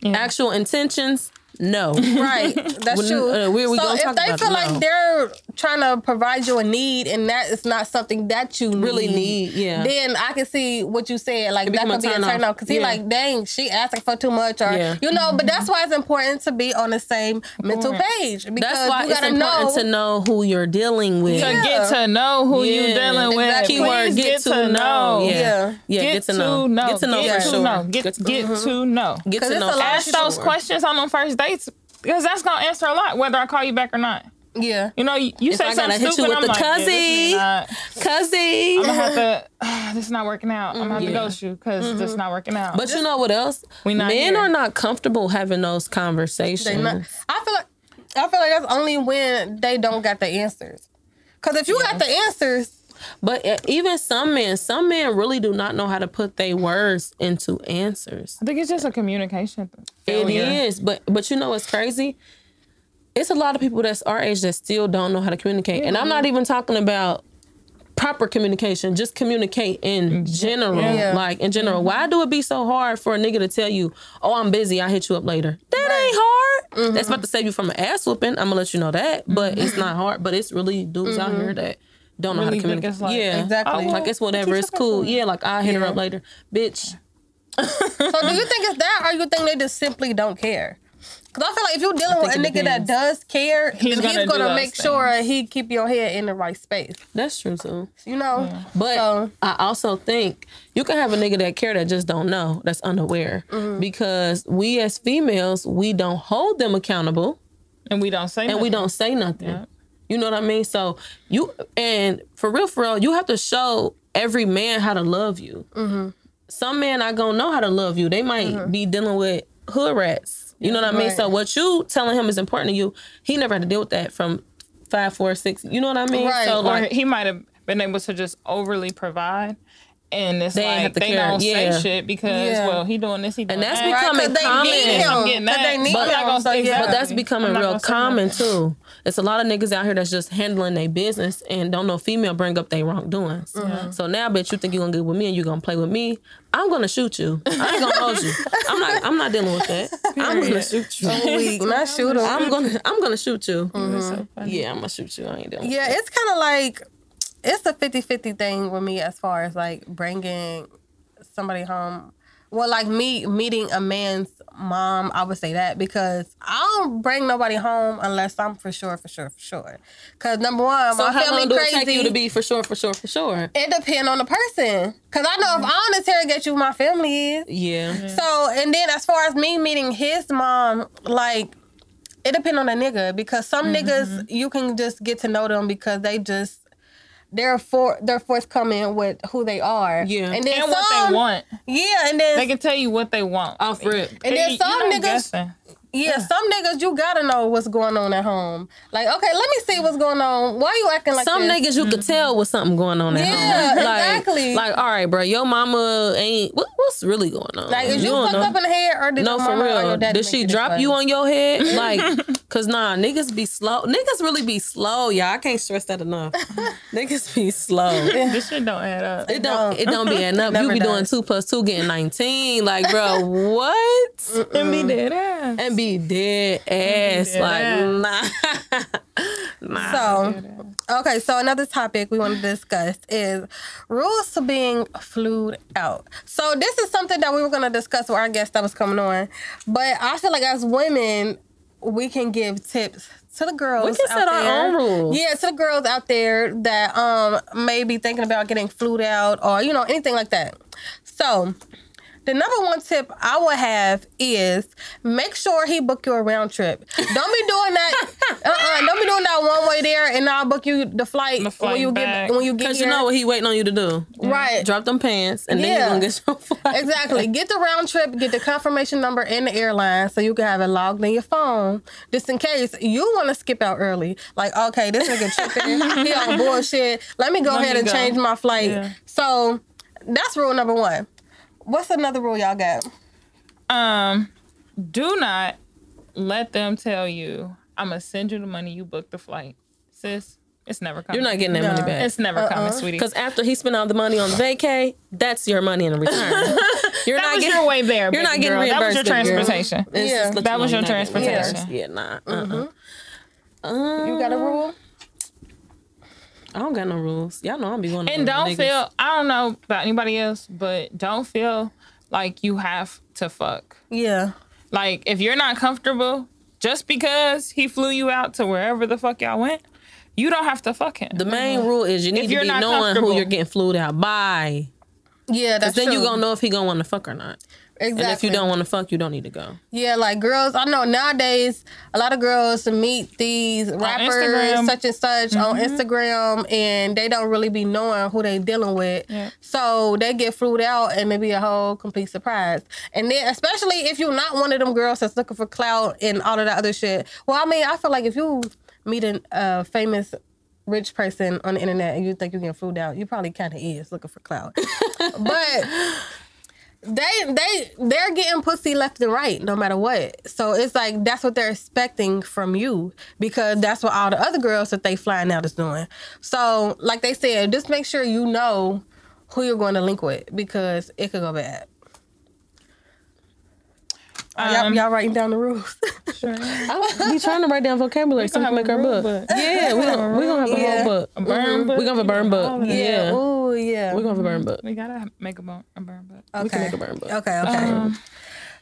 Yeah. Actual intentions, no. Right, that's When, true. uh, we- we so if talk they about feel it like now. they're trying to provide you a need and that is not something that you Really need, yeah. then I can see what you said. Like that could be a turn turn off. off because he like, dang, she asking for too much, or Yeah. you know. But that's why it's important to be on the same mental page because That's why you gotta important know. to know who you're dealing with. To get to know who you're dealing with. Exactly. Keyword Please get, to, know. Yeah. Yeah. Yeah, get, to know. Get to know Get for to sure. know. Get, Get to- know. Get 'Cause to know. a lot for of Ask those questions on them first dates because that's gonna answer a lot whether I call you back or not. yeah, You know, you, you say I gotta something hit you stupid, with I'm the like, yeah, this cuzzy. is not- Cuzzy. I'm gonna have to. this is not working out. I'm gonna have to Yeah. ghost you because this is mm-hmm. not working out. But you know what else? We not Men here. are not comfortable having those conversations. not. I feel like I feel like that's only when they don't got the answers. Because if you got the answers, But uh, even some men, some men really do not know how to put their words into answers. I think it's just a communication. It failure. is, but but you know what's crazy? It's a lot of people that's our age that still don't know how to communicate, and I'm not even talking about proper communication. Just communicate in general, Yeah. like in general. Why do it be so hard for a nigga to tell you, "Oh, I'm busy. I'll hit you up later"? That ain't hard. That's about to save you from an ass whooping. I'm gonna let you know that, but it's not hard. But it's really dudes out here that don't know Really how to communicate. like- yeah, Exactly. Oh, Like it's whatever. what It's cool. Yeah, like I'll hit her up later, bitch. so do you think it's that, or you think they just simply don't care? Because I feel like if you're dealing with a nigga it that does care, He's then gonna gonna those make sure he keep your head in the right space. That's true too. You know, But So- I also think you can have a nigga that care that just don't know, that's unaware. Mm-hmm. Because we as females, we don't hold them accountable and we don't say. and we don't say nothing. Yeah. You know what I mean? So you and for real, for real, you have to show every man how to love you. Mm-hmm. Some men are gonna know how to love you. They might be dealing with hood rats. You know what I mean? Right. So what you telling him is important to you. He never had to deal with that from five, four, six. You know what I mean? Right. So Or like he might have been able to just overly provide. And it's They like have to they care. don't Yeah. say shit because Yeah. well he doing this he doing that's that. because- right? Becoming they common. need I'm him. getting 'Cause that. they need But him. So yeah. But that's becoming real common too. It's a lot of niggas out here that's just handling their business and don't know female bring up their wrongdoings. So now, bitch, you think you gonna get with me and you gonna play with me? I'm gonna shoot you. I ain't gonna hold you. I'm not. I'm not dealing with that. I'm gonna shoot you. So. Not shoot him. I'm gonna. I'm gonna shoot you. It's so. Mm-hmm. Yeah, I'm gonna shoot you. I ain't doing. Yeah, it's kind of like it's a 50-50 thing with me as far as like bringing somebody home. Well, like me meeting a man's mom, I would say that because I don't bring nobody home unless I'm for sure, for sure, for sure. Because number one, So my how family long do crazy. it take you to be for sure, for sure, for sure? it depends on the person. Cause I know if I don't interrogate you, my family is. Yeah. So and then as far as me meeting his mom, like it depends on the nigga because some Mm-hmm. niggas you can just get to know them because they just they're for they're forthcoming with who they are. Yeah. and then And what they want. Yeah, and then They can tell you what they want. Off rip. and then You- some you're niggas. Guessing. Yeah, some niggas you gotta know what's going on at home. Like, okay, let me see what's going on. Why you acting like Some this? niggas you could tell was something going on at Yeah, home. Like, exactly. Like, all right, bro, your mama ain't. What, what's really going on? Like, is you, don't fucked know. up in the head or did No, your for mama or your real. Did she drop you on your head? Like, cause nah, niggas be slow. Niggas really be slow, y'all. I can't stress that enough. niggas be slow. This shit don't add up. It don't. It don't be enough. Never You be doing two plus two, getting nineteen. Like, bro, what? And be dead ass. And be dead ass. dead like, ass. nah. nah. So, okay, so another topic we want to discuss is rules to being flewed out. So, this is something that we were going to discuss with our guest that was coming on. But I feel like as women, we can give tips to the girls. We can set our there. own rules. Yeah, to the girls out there that um may be thinking about getting flewed out or you know anything like that. So, the number one tip I would have is make sure he book you a round trip. Don't be doing that. Uh-uh, don't be doing that one way there and I'll book you the flight, The flight when you back. get when you get Cause you know what he waiting on you to do. Mm-hmm. right. Drop them pants, and then Yeah. you gonna get your flight. Exactly. Get the round trip, get the confirmation number in the airline so you can have it logged in your phone. Just in case you want to skip out early. Like, okay, this nigga tripping. he on bullshit. Let me go Let ahead me and go. change my flight. Yeah. So that's rule number one. What's another rule y'all got? Um, do not let them tell you I'm gonna send you the money you booked the flight, sis. It's never coming. You're not getting that money back. It's never coming, sweetie. Because after he spent all the money on the vacay, that's your money in return. You're that not was getting- your way there. You're not getting girl. That was your transportation. Yeah. That was know your you're not transportation. Yeah, nah. Uh-uh. Mm-hmm. You got a rule? I don't got no rules. Y'all know I'm be going. And don't feel I don't know about anybody else, but don't feel like you have to fuck. Yeah. Like if you're not comfortable, just because he flew you out to wherever the fuck y'all went, you don't have to fuck him. The main mm-hmm. rule is you need to you're be not knowing who you're getting flewed out by. Yeah, that's Then true. you gonna know if he gonna want to fuck or not. Exactly. And if you don't want to fuck, you don't need to go. Yeah, like girls, I know nowadays a lot of girls meet these rappers such and such on Instagram and they don't really be knowing who they dealing with. Yeah. So they get flewed out and it be a whole complete surprise. And then especially if you're not one of them girls that's looking for clout and all of that other shit. Well, I mean, I feel like if you meet a uh, famous rich person on the internet and you think you're getting flewed out, you probably kind of is looking for clout. but they they they're getting pussy left and right no matter what. So it's like that's what they're expecting from you because that's what all the other girls that they flying out is doing. So like they said, just make sure you know who you're going to link with because it could go bad. Are y'all, Um, y'all writing down the rules? I be trying to write down vocabulary so we can make our a book. Yeah, we gonna we gonna have a Yeah. whole book. A burn book. We gonna have a burn book. Yeah. Yeah, Oh yeah. we gonna have a burn book. We gotta make a burn, a burn book. We can make a burn book. Okay, okay. Um,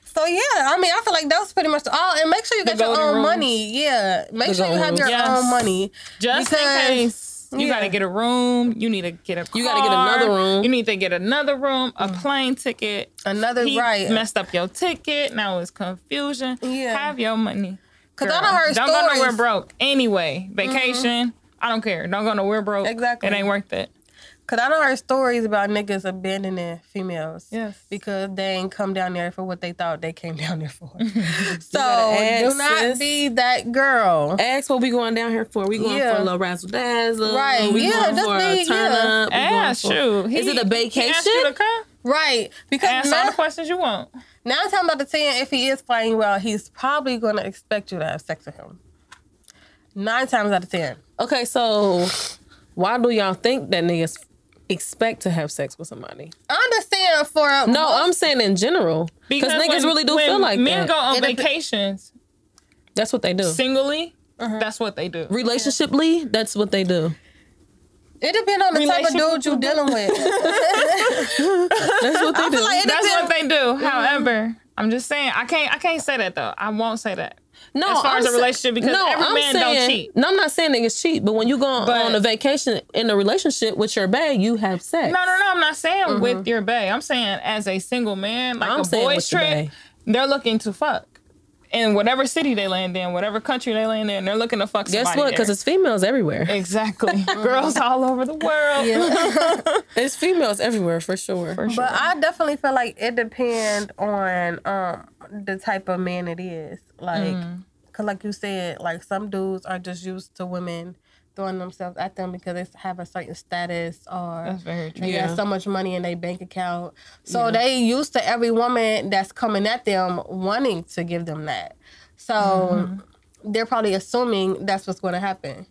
so yeah, I mean, I feel like that was pretty much all. And make sure you get your own rules. money. Yeah, make The sure you golden have your. Yes. own money. just Because- in case. You yeah. gotta get a room. You need to get a car. You gotta get another room. You need to get another room, a plane ticket. Another he right. messed up your ticket. Now it's confusion. Yeah. Have your money. 'Cause I Girl, done heard Don't go nowhere stories. Mm-hmm. broke. Anyway, vacation. I don't care. Don't go nowhere broke. Exactly. It ain't worth it. Cause I done heard stories about niggas abandoning females. Yes. Because they ain't come down there for what they thought they came down there for. so gotta do not sis. be that girl. Ask what we going down here for. We going Yeah. for a little razzle dazzle. Right, We yeah, going just for a be- turn yeah. up. We ah, going Ask for- you. Is it a He asked you vacation? to come. Right. Because Ask all the questions you want. Now I'm talking about the ten, if he is flying well, he's probably gonna expect you to have sex with him. Nine times out of ten. Okay, so why do y'all think that niggas expect to have sex with somebody? I understand for No, I'm saying in general. Because niggas when- really do when feel like men that. go on It dep- vacations That's what they do. singly. Uh-huh. That's what they do. Relationshiply, that's what they do. it depends on the type of dude you're dealing with. That's what they I do. like That's depends. what they do. However, I'm just saying I can't I can't say that though. I won't say that. No, as far I'm as a relationship, because every man don't saying, cheat. No, I'm not saying niggas cheat, but when you go on, on a vacation in a relationship with your bae, you have sex. No, no, no. I'm not saying mm-hmm. with your bae. I'm saying as a single man, like I'm a boys trip, they're looking to fuck. In whatever city they land in, whatever country they land in, they're looking to fuck somebody. Guess what? Because it's females everywhere. exactly girls all over the world. It's females everywhere for sure. For sure. But I definitely feel like it depends on um the type of man it is. Like, Mm. cause like you said, like some dudes are just used to women throwing themselves at them because they have a certain status or That's very true. they Yeah. got so much money in their bank account. So they used to every woman that's coming at them wanting to give them that. So Mm-hmm. they're probably assuming that's what's going to happen.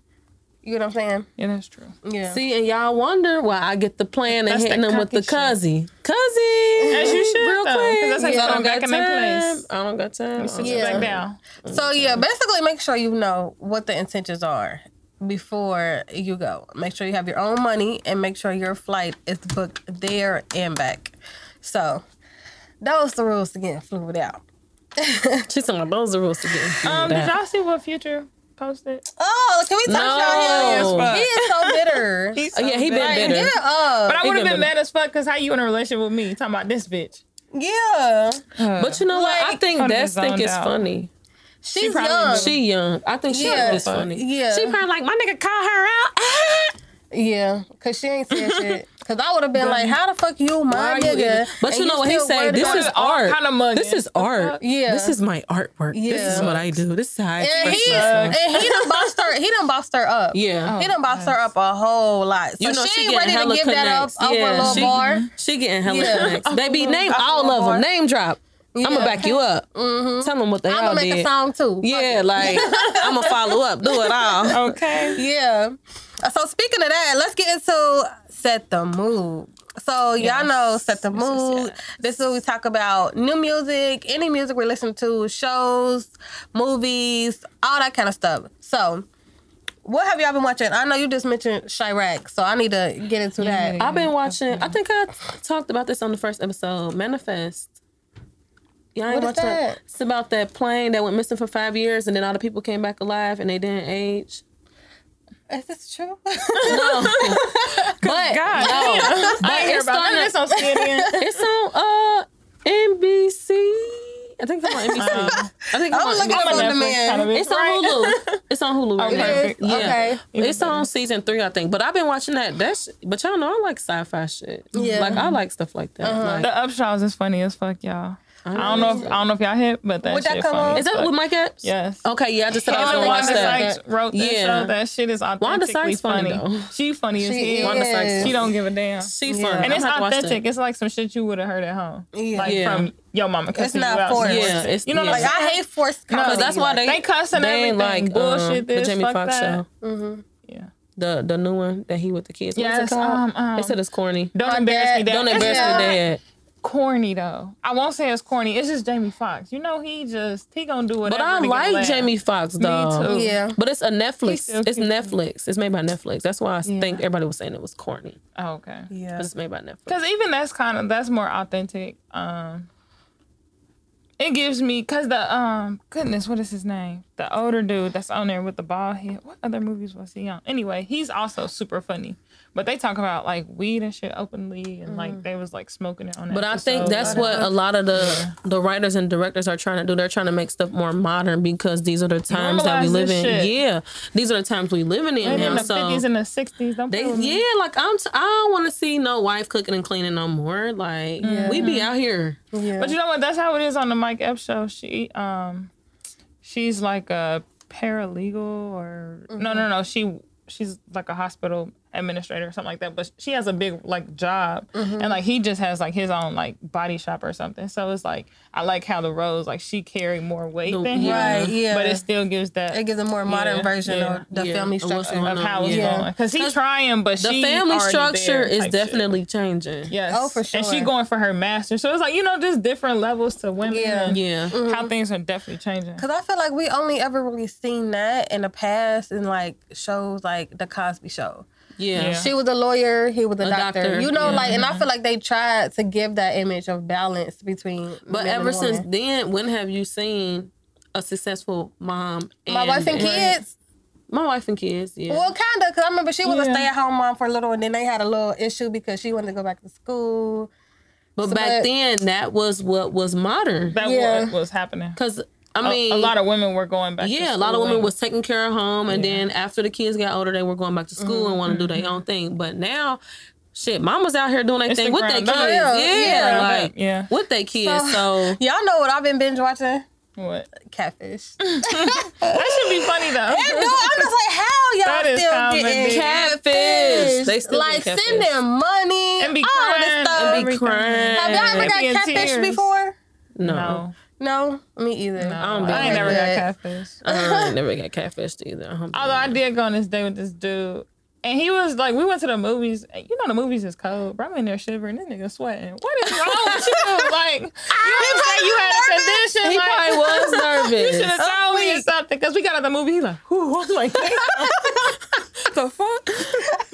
You know what I'm saying? Yeah, that's true. Yeah. See, and y'all wonder why I get the plan and That's the hitting them with the cocky cuzzy. Cuzzy! As you should, Real though, 'cause quick. that's how you I put don't them back got in time. place. I don't got time. Sit Yeah. you back down. So yeah, basically make sure you know what the intentions are before you go. Make sure you have your own money and make sure your flight is booked there and back. So those the rules to getting fluid out. She's talking about those the rules to get. Um, did y'all see what Future posted? Oh, can we talk No. about him? He is so bitter. He's Oh, yeah, he been Like, bitter. get up. But I would have been been mad as fuck because how you in a relationship with me talking about this bitch? yeah. But you know what? I think Kinda Des think it's out. funny. She's probably young. She young. I think she Yeah. think funny. Yeah. She probably like my nigga call her out. yeah, cause she ain't said shit. Cause I would have been like, "How the fuck you, my Why you nigga?" even- But you know what he still said? This is art. kinda mugging. This is art. Yeah. This is my artwork. This is what I do. This is how I And he myself. and he done bossed her. He done bossed her up. Yeah. He done oh, bossed her up a whole lot. So You know she, she ain't ready to hella give that up connects. over a little she- bar. She getting hella Yeah. connects. Baby, name all of them. Name drop. I'm gonna back you up. Mm-hmm. Tell them what they I'm gonna make did. a song too. Yeah, it. like I'm gonna follow up. Do it all. Okay. yeah. So speaking of that, let's get into set the mood. So y'all Yes. know set the Yes, yes, mood. yes. This is what we talk about new music, any music we listen to, shows, movies, all that kind of stuff. So, what have y'all been watching? I know you just mentioned Chi-Raq, so I need to get into that. Yeah. I've been watching. I think I talked about this on the first episode. Manifest. Y'all ain't What is watching that? It's about that plane that went missing for five years, and then all the people came back alive, and they didn't age. Is this true? No, but God, no, but I ain't hear it's about on, this on CNN. it's on uh NBC. I think it's on NBC. I think it's I'm on looking NBC. up I'm on Netflix demand. kind of bitch, It's on? Hulu. It's on Hulu. right Okay. now. It is? Yeah. Okay. It's on season three, I think. But I've been watching that. That's but y'all know I like sci-fi shit. Yeah. Like I like stuff like that. Like, The Upshaws is funny as fuck, y'all. I don't know if I don't know if y'all hit, but that Would that come funny. on? is that with Mike Epps? Yes. Okay, yeah. I just said I was Wanda gonna watch that. Sykes wrote that Yeah. show. That shit is Wanda Sykes funny, funny. She funny as She hell. Wanda Sykes. She don't give a damn. She Yeah. funny. And it's gonna have to watch authentic. It's like some shit you would have heard at home. Yeah. Like Yeah. from your mama cussing not you forced. Yeah, it's You know yeah. what I'm Like I hate forced comedy. No, that's why they They cussing they everything. like Bullshit um, this, the Jamie fuck Foxx that. show. Yeah. The the new one that he with the kids. Yes, it um, um, they said it's corny. Don't embarrass dad- me. Dad. Don't embarrass not me, Dad. Corny though. I won't say it's corny. It's just Jamie Foxx. You know he just he gonna do whatever. But I to get a like. Jamie Foxx though. too. Yeah. But it's a Netflix. It's cute. Netflix. It's made by Netflix. That's why I Yeah. think everybody was saying it was corny. Oh, okay. Yeah. But it's made by Netflix. Because even that's kind of that's more authentic. Um, it gives me because the um goodness, what is his name? The older dude that's on there with the bald head. What other movies was he on? Anyway, he's also super funny. But they talk about like weed and shit openly, and like they was like smoking it on. But I think that's what a lot of the the writers and directors are trying to do. They're trying to make stuff more modern because these are the times that we live in. shit. Yeah, these are the times we living in Maybe now. in the so fifties and the sixties. Don't they, play with me. yeah, like I'm. T- I don't want to see no wife cooking and cleaning no more. Like we be out here. Yeah. But you know what? That's how it is on the Mike Epps show. She um, she's like a paralegal or no, no, no. She she's like a hospital administrator or something like that. But she has a big like job, mm-hmm. and like he just has like his own like body shop or something. So it's like I like how the Rose like she carry more weight The- than him, Right, yeah. but it still gives that It gives a more modern Yeah, version yeah, of the yeah, family structure. going of how it's Yeah. going because he's 'Cause trying, but The she family structure there is type shit. definitely changing. Yes. Oh, for sure, And she going for her master. So it's like, you know, just different levels to women. Yeah. and Yeah. How mm-hmm. things are definitely changing. Cause I feel like we only ever really seen that in the past in like shows like the Cosby Show. Yeah. Yeah. She was a lawyer, he was a, A doctor. doctor, You know, yeah. like, and I mm-hmm. feel like they tried to give that image of balance between. But men ever and since then, when have you seen a successful mom? my wife and kids, My wife and kids. Yeah. well, kind of, cause I remember she was a stay-at-home mom for a little, and then they had a little issue because she wanted to go back to school. but so back but- then, that was what was modern. That Yeah. was, was happening. Because I A- mean, a, lot of women were going back. to yeah, a lot of women and- was taking care of home, and then after the kids got older, they were going back to school mm-hmm, and want to do their mm-hmm. own thing. But now, shit, mama's out here doing their thing with their kids. ground Yeah. Yeah. like Yeah. with their kids. So, Y'all know what I've been binge watching? What? Catfish. That should be funny though. no, I'm just like, how y'all That is still comedy. getting Catfish. They still like get send them money And be all this stuff. and be everything. crying. Have y'all ever got catfish tears. before? no. No, No, me either. no. don't be I ain't never that. got catfish. I ain't never got catfished either. I'm Although I did go on this date with this dude. And he was like, we went to the movies. You know, the movies is cold. Bro, I'm in there shivering. This nigga sweating. What is wrong with you? Like, you didn't say you had a condition. He like, probably was nervous. You should have told me or something. Because we got out of the movie. He's like, whoo. I was like, the fuck?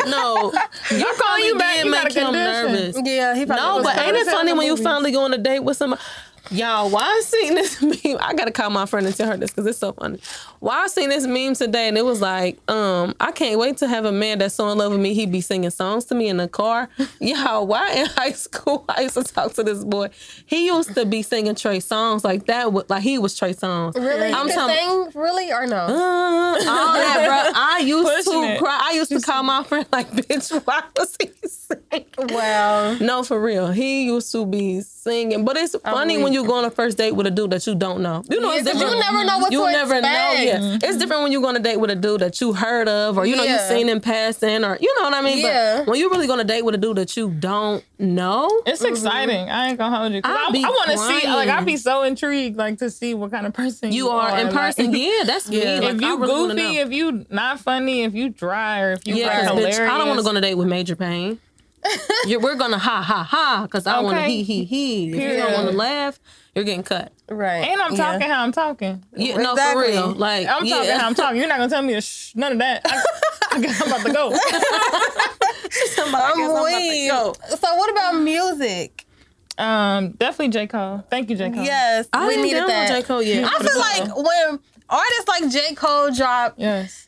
No, you calling you back, you got make him nervous. Yeah, he probably No, but ain't it funny when you finally go on a date with somebody? Y'all, why I seen this meme? I gotta call my friend and tell her this because it's so funny. Why I seen this meme today and it was like, um, I can't wait to have a man that's so in love with me he'd be singing songs to me in the car. Y'all, why in high school I used to talk to this boy? He used to be singing Trey Songz like that, with- like he was Trey Songz. Really? I'm you talking. sing really or no? Uh, all that, bro. I used Pushing to it. cry. I used to call my friend like, "Bitch, why was he singing?" Well, No, for real. He used to be singing, but it's funny when you go on a first date with a dude that you don't know. You know, Yeah, it's 'cause you never know what you to never know. expect. Yeah, it's mm-hmm. different when you go on a date with a dude that you heard of, or you know you Yeah. seen in passing, or you know what I mean. Yeah. But when you really going to date with a dude that you don't know, It's mm-hmm. exciting. I ain't gonna hold you. I'll I, want to see. Like. I'd be so intrigued, like to see what kind of person you are in like, person. yeah, that's me. Like, if you really goofy, if you not funny, if you dry, or if you yeah, hilarious. bitch, I don't want to go on a date with major pain. You're, we're gonna ha ha ha because I want to he he he. If you don't want to laugh, you're getting cut. Right. And I'm Yeah. talking how I'm talking. Yeah, no, Exactly. for real. Like I'm yeah. talking how I'm talking. You're not gonna tell me to shh, none of that. I, I guess I'm about to go. I'm weak. So what about music? Um, definitely J Cole. Thank you, J Cole. Yes, I we needed that. J Cole yet. I feel like when artists like J. Cole drop, Yes.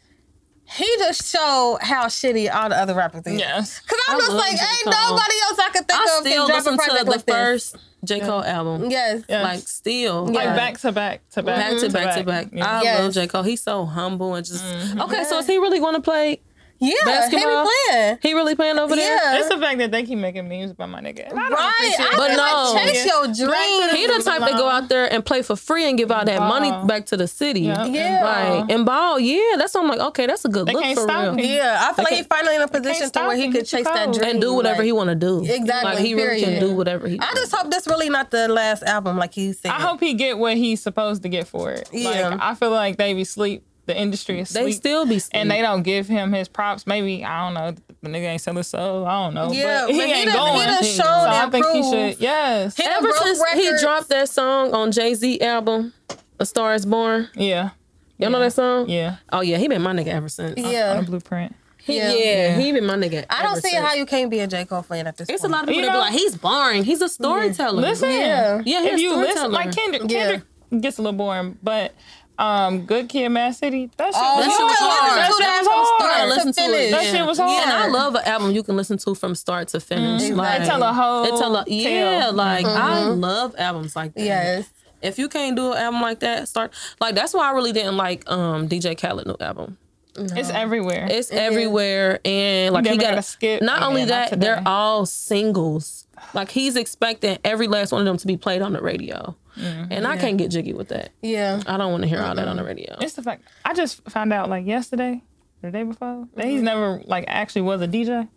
He just showed how shitty all the other rappers is. Yes. Cause I'm I just like, J. ain't Cole. nobody else I could think I of still can drop a listen to the like first J Cole album. Yes. Yeah. Like still, Like Yeah. back to back to back back to back to back. Yeah. I Yes. love J Cole. He's so humble and just Mm-hmm. okay. So is he really going to play? Yeah. Basketball? He be playing. He really playing over there? Yeah. It's the fact that they keep making memes about my nigga. I don't Right. I But feel no. like chase your dream. He the type to go out there and play for free and give all that money uh-huh. back to the city. Yeah. Yeah. Like and ball, yeah, that's what I'm like. Okay, that's a good They look can't for stop real. me. Yeah, I feel like Okay. he's finally in a position to where he him. could Get your chase that dream And do whatever like- he want to do. Exactly, Like he really can do whatever he. I just hope that's really not the last album, like he said. I hope he get what he's supposed to get for it. Yeah. Like I feel like they be sleep. The industry is they sleep. still be. and they don't give him his props. Maybe I don't know. The nigga ain't selling soul. I don't know. Yeah, but he but he ain't done- he going. done so showed I and think he should. Yes. He Ever broke since he dropped that song on Jay Z album, "A Star Is Born," Yeah. y'all know that song? Yeah. Oh yeah, he been my nigga ever since. On Yeah. a blueprint. He- Yeah. yeah, he been my nigga. I don't see since. how you can't be a J. Cole fan at this It's a lot of people You that be like, he's boring. He's a storyteller. Listen. Yeah. Yeah, he's If a you listen, like Kendrick, Yeah. Kendrick gets a little boring, but um, Good Kid, Mad City. That shit. Oh, was shit was hard. hard. listen to That that shit was hard. listen to it. finish. That shit was hard. Yeah, and I love an album you can listen to from start to finish. Like, They tell a whole It tell a, yeah, tale. like I love albums like that. Yes. If you can't do an album like that, start like that's why I really didn't like um DJ Khaled new album. It's everywhere. It's everywhere and like he got gotta skip. Not Yeah, only not that, today. they're all singles. Like he's expecting every last one of them to be played on the radio, Mm-hmm. and I can't get jiggy with that. Yeah. I don't want to hear all that on the radio. It's the fact. I just found out like yesterday, the day before, that he's never like actually was a DJ.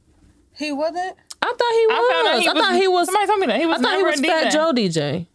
He wasn't? I thought he was. I found out he I was. thought he was. Somebody told me that he was I thought he was a DJ. Fat Joe DJ.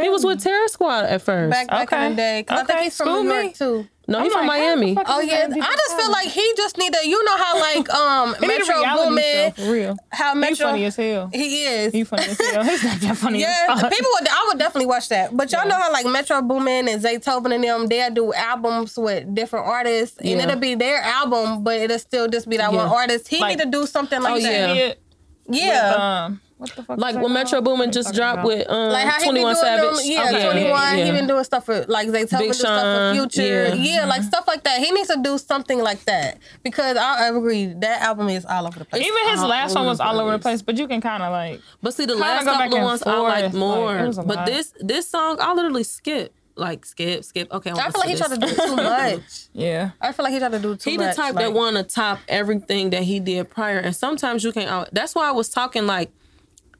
He was with Terror Squad at first. Back back in Okay. the day. 'Cause I think Okay, he's from school New me. Too. No, he's from like, Miami. Oh yeah, I just feel like he just need to. You know how like um He need a Metro reality Boomin, show for real. how He's Metro funny as hell. he is. He funny as hell. He's not that funny Yeah, as the fuck. people would. I would definitely watch that. But y'all Yeah. know how like Metro Boomin and Zaytoven and them, they'll do albums with different artists, and Yeah. it'll be their album, but it'll still just be that Yeah. one artist. He Like- need to do something like Oh, that. yeah. Idiot Yeah, with, um, what the fuck? Like when Metro? Boomin just dropped talking with um, like how he Twenty been doing Savage. them. Yeah, Okay, Twenty One. yeah. He been doing stuff for like Zaytoven Big do stuff for Future. yeah. Yeah. like stuff like that. He needs to do something like that because I agree that album is all over the place. Even his last one was all over the place. place, but you can kind of like But see, the last go couple of and ones I like more. like, it was a but this this song, I literally skip. Like skip, skip. Okay, I feel like he tried to do too much. yeah. I feel like he tried to do too He much. the type like- that want to top everything that he did prior, and sometimes you can't. That's why I was talking like,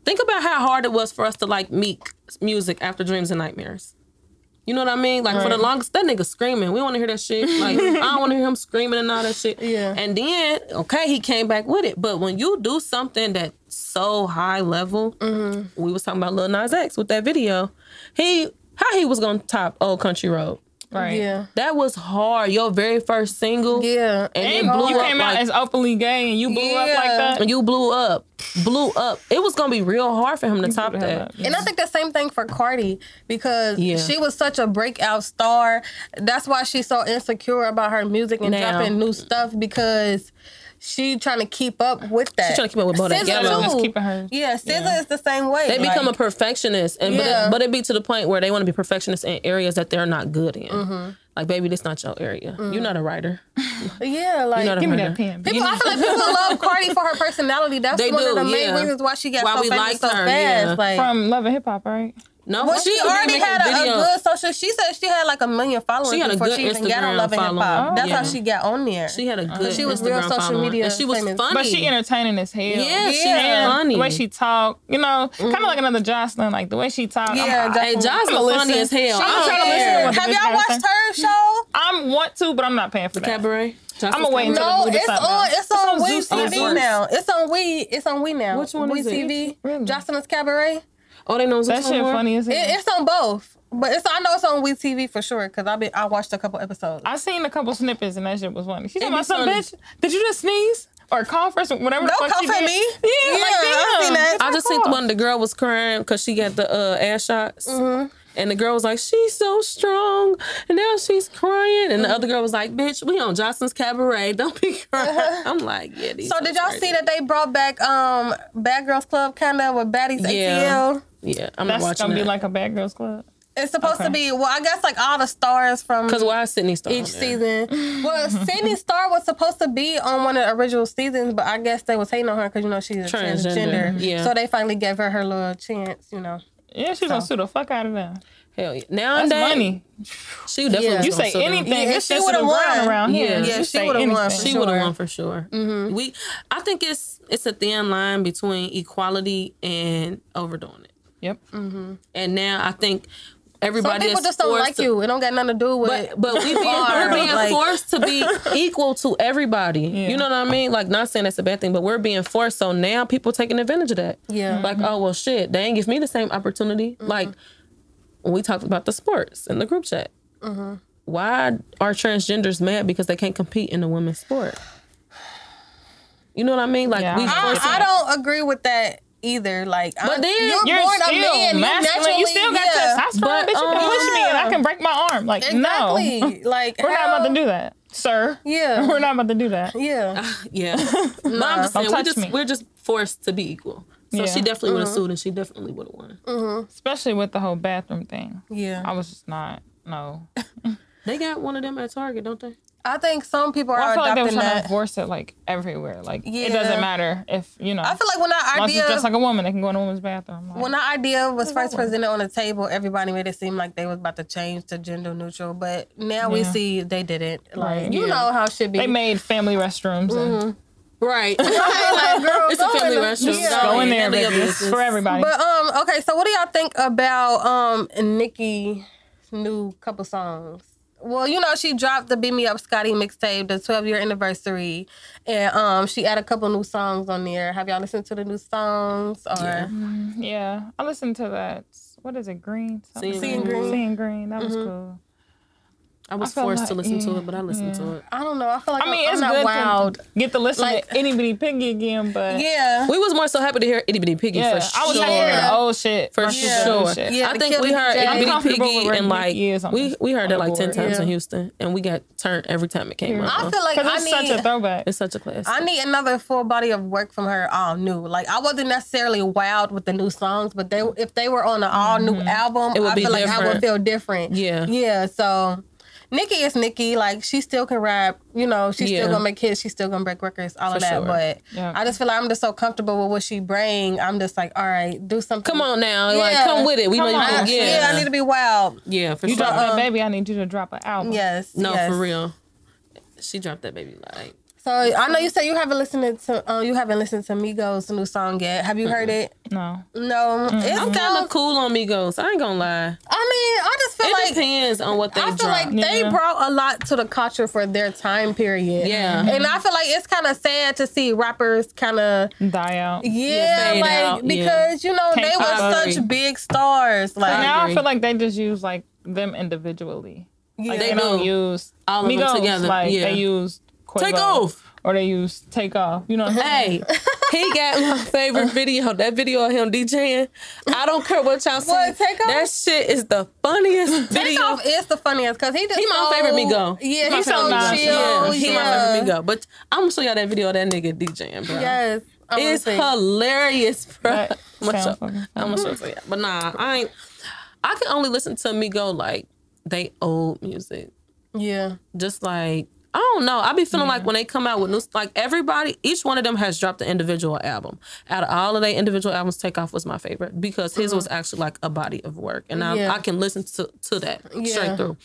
think about how hard it was for us to like Meek music after Dreams and Nightmares. You know what I mean? Like for the longest, that nigga screaming. We want to hear that shit. Like I don't want to hear him screaming and all that shit. Yeah. And then okay, he came back with it. But when you do something that's so high level, Mm-hmm. we was talking about Lil Nas X with that video. He how he was gonna top Old Country Road. Right. Yeah, That was hard. Your very first single. yeah. And, And it blew you up came like, out as openly gay and you blew up like that. and you blew up, blew up. It was gonna be real hard for him to top blew the hell that. up. And I think the same thing for Cardi because Yeah. she was such a breakout star. That's why she's so insecure about her music and Now. dropping new stuff because she trying to keep up with that. She trying to keep up with Bodak SZA Yellow. too. Keeping her- Yeah, SZA Yeah. is the same way. They become a perfectionist, and but, it, but it be to the point where they want to be perfectionists in areas that they're not good in. Mm-hmm. Like, baby, this not your area. You're not a writer. yeah, like You're Give me that pen. people. I feel like people love Cardi for her personality. That's They one of the main yeah. reasons why she got Why so we famous liked so her, fast. yeah. Like. From Love and Hip Hop, right? No, well, but she already had a, a good social. She said she had like a million followers She had a before good she even got on Instagram Love and Hip Hop. following. That's how she got on there. She had a uh-huh. good. She was Instagram real social following. media and she was famous. funny. But she entertaining as hell. Yeah, she's Yeah. funny. The way she talk, you know, kind of mm-hmm. like another Joseline, like the way she talk. Yeah, I'm, Hey, definitely. Joseline funny as hell. I'm trying to listen to what Have y'all watched her show? I want to, but I'm not paying for that. Cabaret. I'ma wait until No, it's on. else. It's on on WE tv TV. now. It's on Wii. It's on Wii now. Which one Wii is it? TV. Really? Joseline's Cabaret. Oh, they know That shit funny as hell. It, it's on both, but it's I know it's on WE tv for sure because I been I watched a couple episodes. I seen a couple snippets and that shit was funny. She It talking about some funny. bitch. Did you just sneeze? or conference, whatever. Don't the fuck she comfort did. me. Yeah, Yeah, like I damn. seen that. I just think the one the girl was crying because she got the uh, ass shots. Mm-hmm. And the girl was like, "She's so strong," and now she's crying. And the other girl was like, "Bitch, we on Johnson's Cabaret. Don't be crying." I'm like, "Yeah." These So did y'all crazy. see that they brought back um Bad Girls Club kind of with Baddies Yeah. ATL? Yeah, I'm not That's watching gonna be like a bad girls club. It's supposed to be well, I guess like all the stars from Cause why is Sidney Starr each season. Well, Sidney Starr was supposed to be on one of the original seasons, but I guess they was hating on her because you know she's a Transgender, transgender. yeah. So they finally gave her her little chance. You know. Yeah, she's gonna sue the fuck out of them. Hell yeah! That's Nowadays, money. she definitely. Yeah. You say anything, Yeah, it's she would've won. around here. Yeah. Yeah, she would've won anything. for She would have Sure. won for sure. Mm-hmm. We, I think it's it's a thin line between equality and overdoing it. Yep. Mm-hmm. And now I think everybody Some everybody people is just don't like to- you. It don't got nothing to do with. But but we being, we're being like- forced to be equal to everybody. Yeah. You know what I mean? Like not saying that's a bad thing, but we're being forced. So now people taking advantage of that. Yeah. Like mm-hmm. oh well shit, they ain't give me the same opportunity. Mm-hmm. Like when we talked about the sports in the group chat. Why are transgenders mad because they can't compete in the women's sport? You know what I mean? Like Yeah, we I- I, I don't agree with that either. Like, But I, then you're, You're born a still man. masculine. You still got yeah. testosterone, But, bitch. You can um, push me and I can break my arm. Like no, Like, we're not about to do that, sir. Yeah. We're not about to do that. Yeah. Yeah. but I'm just saying, we just, me. we're just forced to be equal. So Yeah. she definitely would have Mm-hmm. sued and she definitely would have won. Especially with the whole bathroom thing. Yeah. I was just not. No. They got one of them at Target, don't they? I think some people are I feel like they were adopting trying to that. enforce it like everywhere. Like Yeah. it doesn't matter if you know. I feel like when that once it's idea, just like a woman, they can go in a woman's bathroom. Like, when that idea was first work? presented on the table, everybody made it seem like they was about to change to gender neutral. But now we see they didn't. Like, Right. you Yeah. know how it should be. they made family restrooms and Right. like, girl, it's a family in the- restroom. yeah. go in there, Handle baby. It's for everybody. But um, okay. So what do y'all think about um Nicki's new couple songs? Well, you know she dropped the "Beam Me Up, Scotty" mixtape, the 12 year anniversary, and um she added a couple new songs on there. Have y'all listened to the new songs? Or Yeah. yeah, I listened to that. What is it? Green. Something? Seeing Green. Seeing green. That was cool. I was I feel forced to like- listen to it, but I listened yeah. to it. I don't know. I feel like I mean, I'm it's not good wild. to get to listen Like- to Itty Bitty Piggy again, but Yeah. We was more so happy to hear Itty Bitty Piggy yeah, for I was sure. happy Yeah. the old shit For versus the sure. shit. Yeah, I think we heard DJ. Itty Bitty Piggy where and like Nicki is on we we heard it like ten board. times in Houston, and we got turned every time it came Yeah. I feel like Because I it's need such a throwback. It's such a classic. I need another full body of work from her all new. Like I wasn't necessarily wild with the new songs, but they if they were on an all new mm-hmm. album, It would I be feel like I would feel different. Yeah. Yeah. So Nicki is Nicki. Like she still can rap. You know, she's Yeah. still gonna make hits. She's still gonna break records. All For of that. sure. But Yeah. I just feel like I'm just so comfortable with what she bring. I'm just like, all right, do something. Come on now, like come with it. We Come know you on. can. I, Yeah, yeah. I need to be wild. yeah, for sure. You sure. drop that um, baby, I need you to drop an album. Yes. no, yes. for real. She dropped that baby like So I know you said you haven't listened to uh, you haven't listened to Migos' new song yet. Have you heard it? No. No. It I'm kind of cool on Migos. I ain't gonna lie. I mean, I just feel like It like depends on what they I feel drop. like they brought a lot to the culture for their time period. Yeah. And I feel like it's kind of sad to see rappers kind of Die out. yeah, fade like out, yeah. because you know Can't they were such big stars. Like now I feel like they just use like them individually. yeah. Like, They they, don't do. use All of them Migos, together, Like yeah. they use Quavo, Takeoff. or they use Takeoff. You know what I'm saying? Hey, he got my favorite video. That video of him DJing. I don't care what y'all say. What, Takeoff? That shit is the funniest video. Takeoff is the funniest because he just He my so- favorite Migo. Yeah, my he's so favorite Migo. chill. yeah, Yeah, he my favorite Migo. But I'm gonna show y'all that video of that nigga DJing, bro. Yes, I'm It's hilarious, bro. That I'm gonna sounds show, fucking I'm gonna show it to you. But nah, I ain't. I can only listen to Migo like they old music. Yeah, just like I don't know. I be feeling like when they come out with new, like everybody, each one of them has dropped an individual album. Out of all of their individual albums, Takeoff was my favorite because his uh-huh. was actually like a body of work, and I, Yeah. I can listen to to that Yeah. straight through.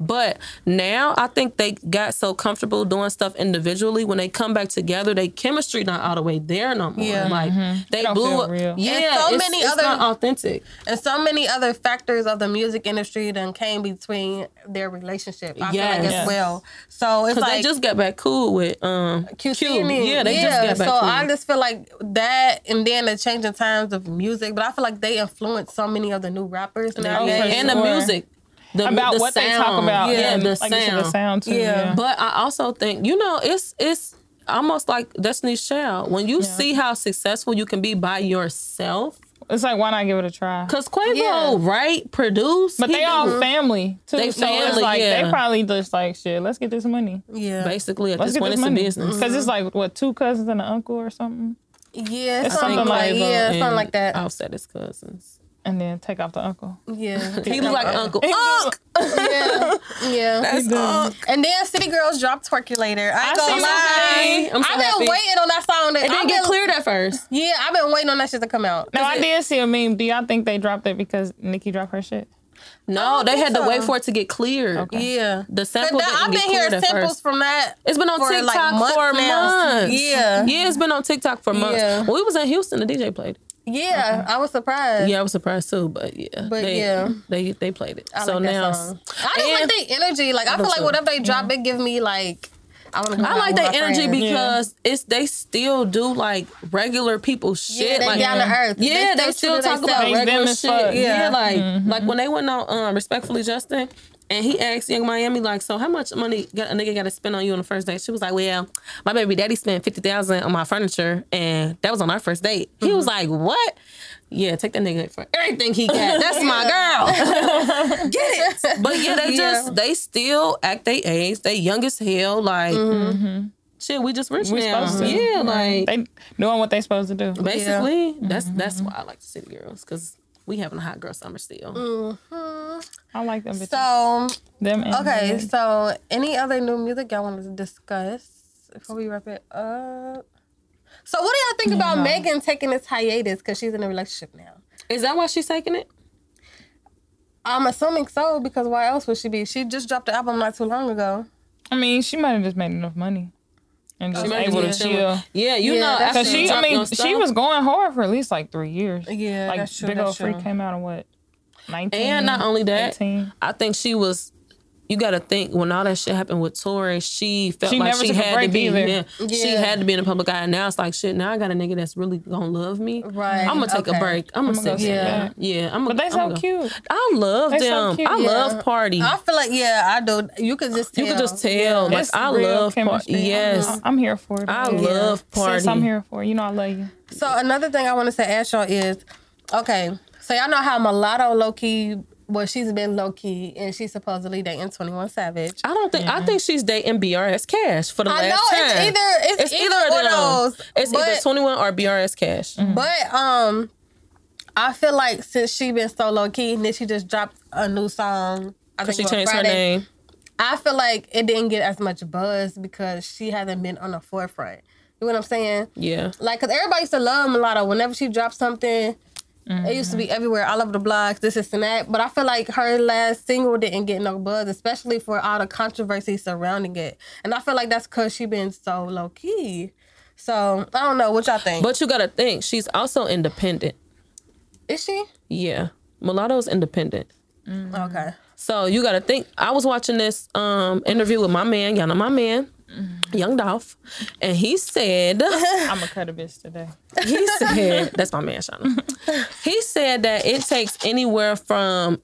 But now I think they got so comfortable doing stuff individually. When they come back together, they chemistry not all the way there no more. Yeah. Like they don't blew up. real. Yeah, And so it's, many it's other- not authentic. and so many other factors of the music industry then came between their relationship. I feel like Yes. as well. So it's Because like they just got back cool with um QC Q. and them. Yeah, they just got back so cool. I just feel like that, and then the changing times of music. But I feel like they influenced so many of the new rappers nowadays. for and the music. The, About the what they talk about. Yeah, and the like sound. the sound too. Yeah. Yeah. But I also think, you know, it's it's almost like Destiny's Child. When you see how successful you can be by yourself, It's like why not give it a try? because Quavo Yeah. write, produce, But he they do all family too. They so it's like yeah. they probably just like shit. Let's get this money. Yeah. basically at Let's this get point this it's a money business. because it's like what two cousins and an uncle or something, Yeah, It's something, something like, like yeah, And something like that. Offset his cousins. And then Takeoff the uncle. Yeah. He look like Uncle Unc. yeah. Yeah. That's Unc. And then City Girls dropped Twerkulator. I ain't I gonna see lie. what I'm so I've been waiting on that song. To, It didn't I've get been- cleared at first. Yeah, I've been waiting on that shit to come out. No, I did see a meme. Do y'all think they dropped it because Nicki dropped her shit? No, they had to so. wait for it to get cleared. Yeah. The But sample then didn't I've been cleared hearing at samples first. from that. It's been on for, TikTok like, months for now. months. Yeah. Yeah, it's been on TikTok for months. Yeah. When we was in Houston, the DJ played it. Yeah, I was surprised. Yeah, I was surprised too, but yeah. But they, yeah. They they played it. I so like that now song. I just like and- the energy. Like I do feel like too. whatever they drop, it give me like I want to. I like that their energy because it's they still do like regular people shit. they like down to earth. Yeah, They they, still still talk about regular shit. Yeah, Yeah. like like when they went out um respectfully Justin. And he asked Yung Miami, like, so how much money got, a nigga got to spend on you on the first date? She was like, well, my baby daddy spent 50000 on my furniture, and that was on our first date. He was mm-hmm. like, what? Yeah, take that nigga for everything he got. That's my girl. Get it. But yeah, they Yeah. just, they still act they age. They young as hell. Like, mm-hmm. shit, we just rich We now. supposed to. Yeah, like, They doing what they supposed to do. basically, that's that's mm-hmm. why I like the city girls, because we having a hot girl summer still. I like them bitches. So them and okay, them. so any other new music y'all want to discuss before we wrap it up? So what do y'all think about Megan taking this hiatus because she's in a relationship now? Is that why she's taking it? I'm assuming so because why else would she be? She just dropped the album not too long ago. I mean, she might have just made enough money and just might able to just chill. Yeah, you Yeah, know, Cause she, I mean, your she was going hard for at least like three years. Yeah, like that's true. Big that's Old Freak came out in what, nineteen? And not only that, 18? I think she was. You got to think when all that shit happened with Tory, she felt She like she had to be. either. Yeah, she had to be in the public eye. And now it's like shit. Now I got a nigga that's really gonna love me. Right, I'm gonna take okay. a break. I'm gonna I'ma go sit sit yeah. back. Yeah. I'm. But they I'm so go. cute. I love They so them. cute. I Yeah. love Pardi. I feel like yeah, I do. You could just tell. you could just tell. Like It's I love Pardi. Yes. I'm, I'm here for it. I babe. love Pardi. Sis, I'm here for it. You know I love you. So another thing I want to say, ask y'all is, okay, so y'all know how Mulatto low key, well, she's been low key, and she's supposedly dating Twenty One Savage. I don't think. I think she's dating BRS Kash for the I last know time. it's either it's, either, of one of those. It's but, either 21 or BRS Kash. But um, I feel like since she been so low key, and then she just dropped a new song. I think She it was changed her name. I feel like it didn't get as much buzz because she hasn't been on the forefront. You know what I'm saying? Yeah. Like, cause everybody used to love Mulatto. Whenever she dropped something, it used to be everywhere, all over the blogs, this, this, and that. But I feel like her last single didn't get no buzz, especially for all the controversy surrounding it. And I feel like that's cause she been so low key. So I don't know what y'all think. But you gotta think, she's also independent. Is she? Yeah. Mulatto's independent. Okay. So you gotta think. I was watching this um interview with my man, y'all know my man, Young Dolph, and he said I'm gonna cut a bitch today. he said that's my man, Shauna. He said that it takes anywhere from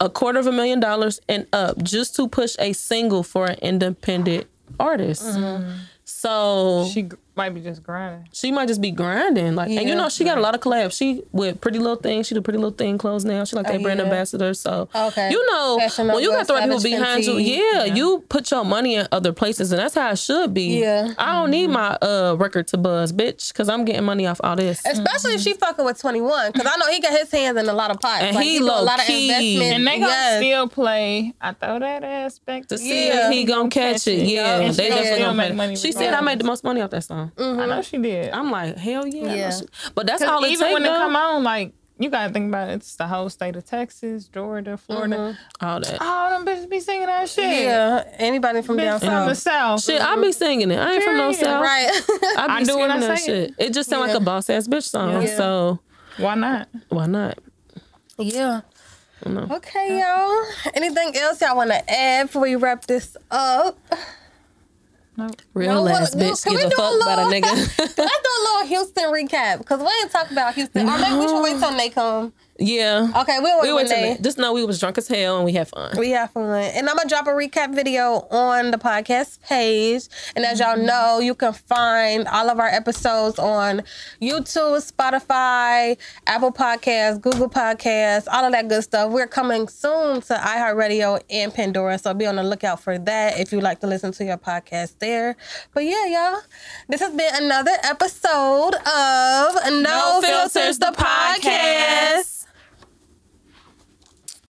a quarter of a million dollars and up just to push a single for an independent artist. Mm-hmm. So She might be just grinding. she might just be grinding. Like, and you know, she got a lot of collabs. She with Pretty Little Thing. She do Pretty Little Thing clothes now. She like that Oh, brand yeah. ambassador. So, Okay. you know, Fashion when you got the right people Savage behind you, Fenty. yeah, you put your money in other places, and that's how it should be. Yeah. I don't need my uh record to buzz, bitch, because I'm getting money off all this. Especially if she fucking with 21. Because I know he got his hands in a lot of pots. And like, he do a lot of low-key. investment. And they gonna Yes. still play. I throw that ass back to to see Yeah. if he gonna catch it. Yeah, And they she gonna definitely gonna make make money She said I made the most money off that song. Mm-hmm. I know she did. I'm like, hell yeah. Yeah. she- But that's all it even takes. when it though. come on, like you gotta think about it, it's the whole state of Texas, Georgia, Florida. Mm-hmm. All that. All them bitches be singing that shit. Yeah. Anybody from down Bitch from the south. south. Shit, I be singing it. I ain't from no south. Right. I be I do when I that sing it. shit. It just sound like a boss ass bitch song. Yeah. So Why not? why not? yeah. I. Okay, y'all. Anything else y'all want to add before we wrap this up? No. Real No, ass bitch can give we a do a fuck about a little- nigga. Let's do a little Houston recap because we ain't talk about Houston. Or maybe we should wait till they come Yeah. Okay, we'll We went to just know we was drunk as hell and we had fun. We have fun. And I'm gonna drop a recap video on the podcast page. And as y'all mm-hmm. know, you can find all of our episodes on YouTube, Spotify, Apple Podcasts, Google Podcasts, all of that good stuff. We're coming soon to iHeartRadio and Pandora. So be on the lookout for that if you like to listen to your podcast there. But yeah, y'all, this has been another episode of No, No Filters, Filters, the the podcast.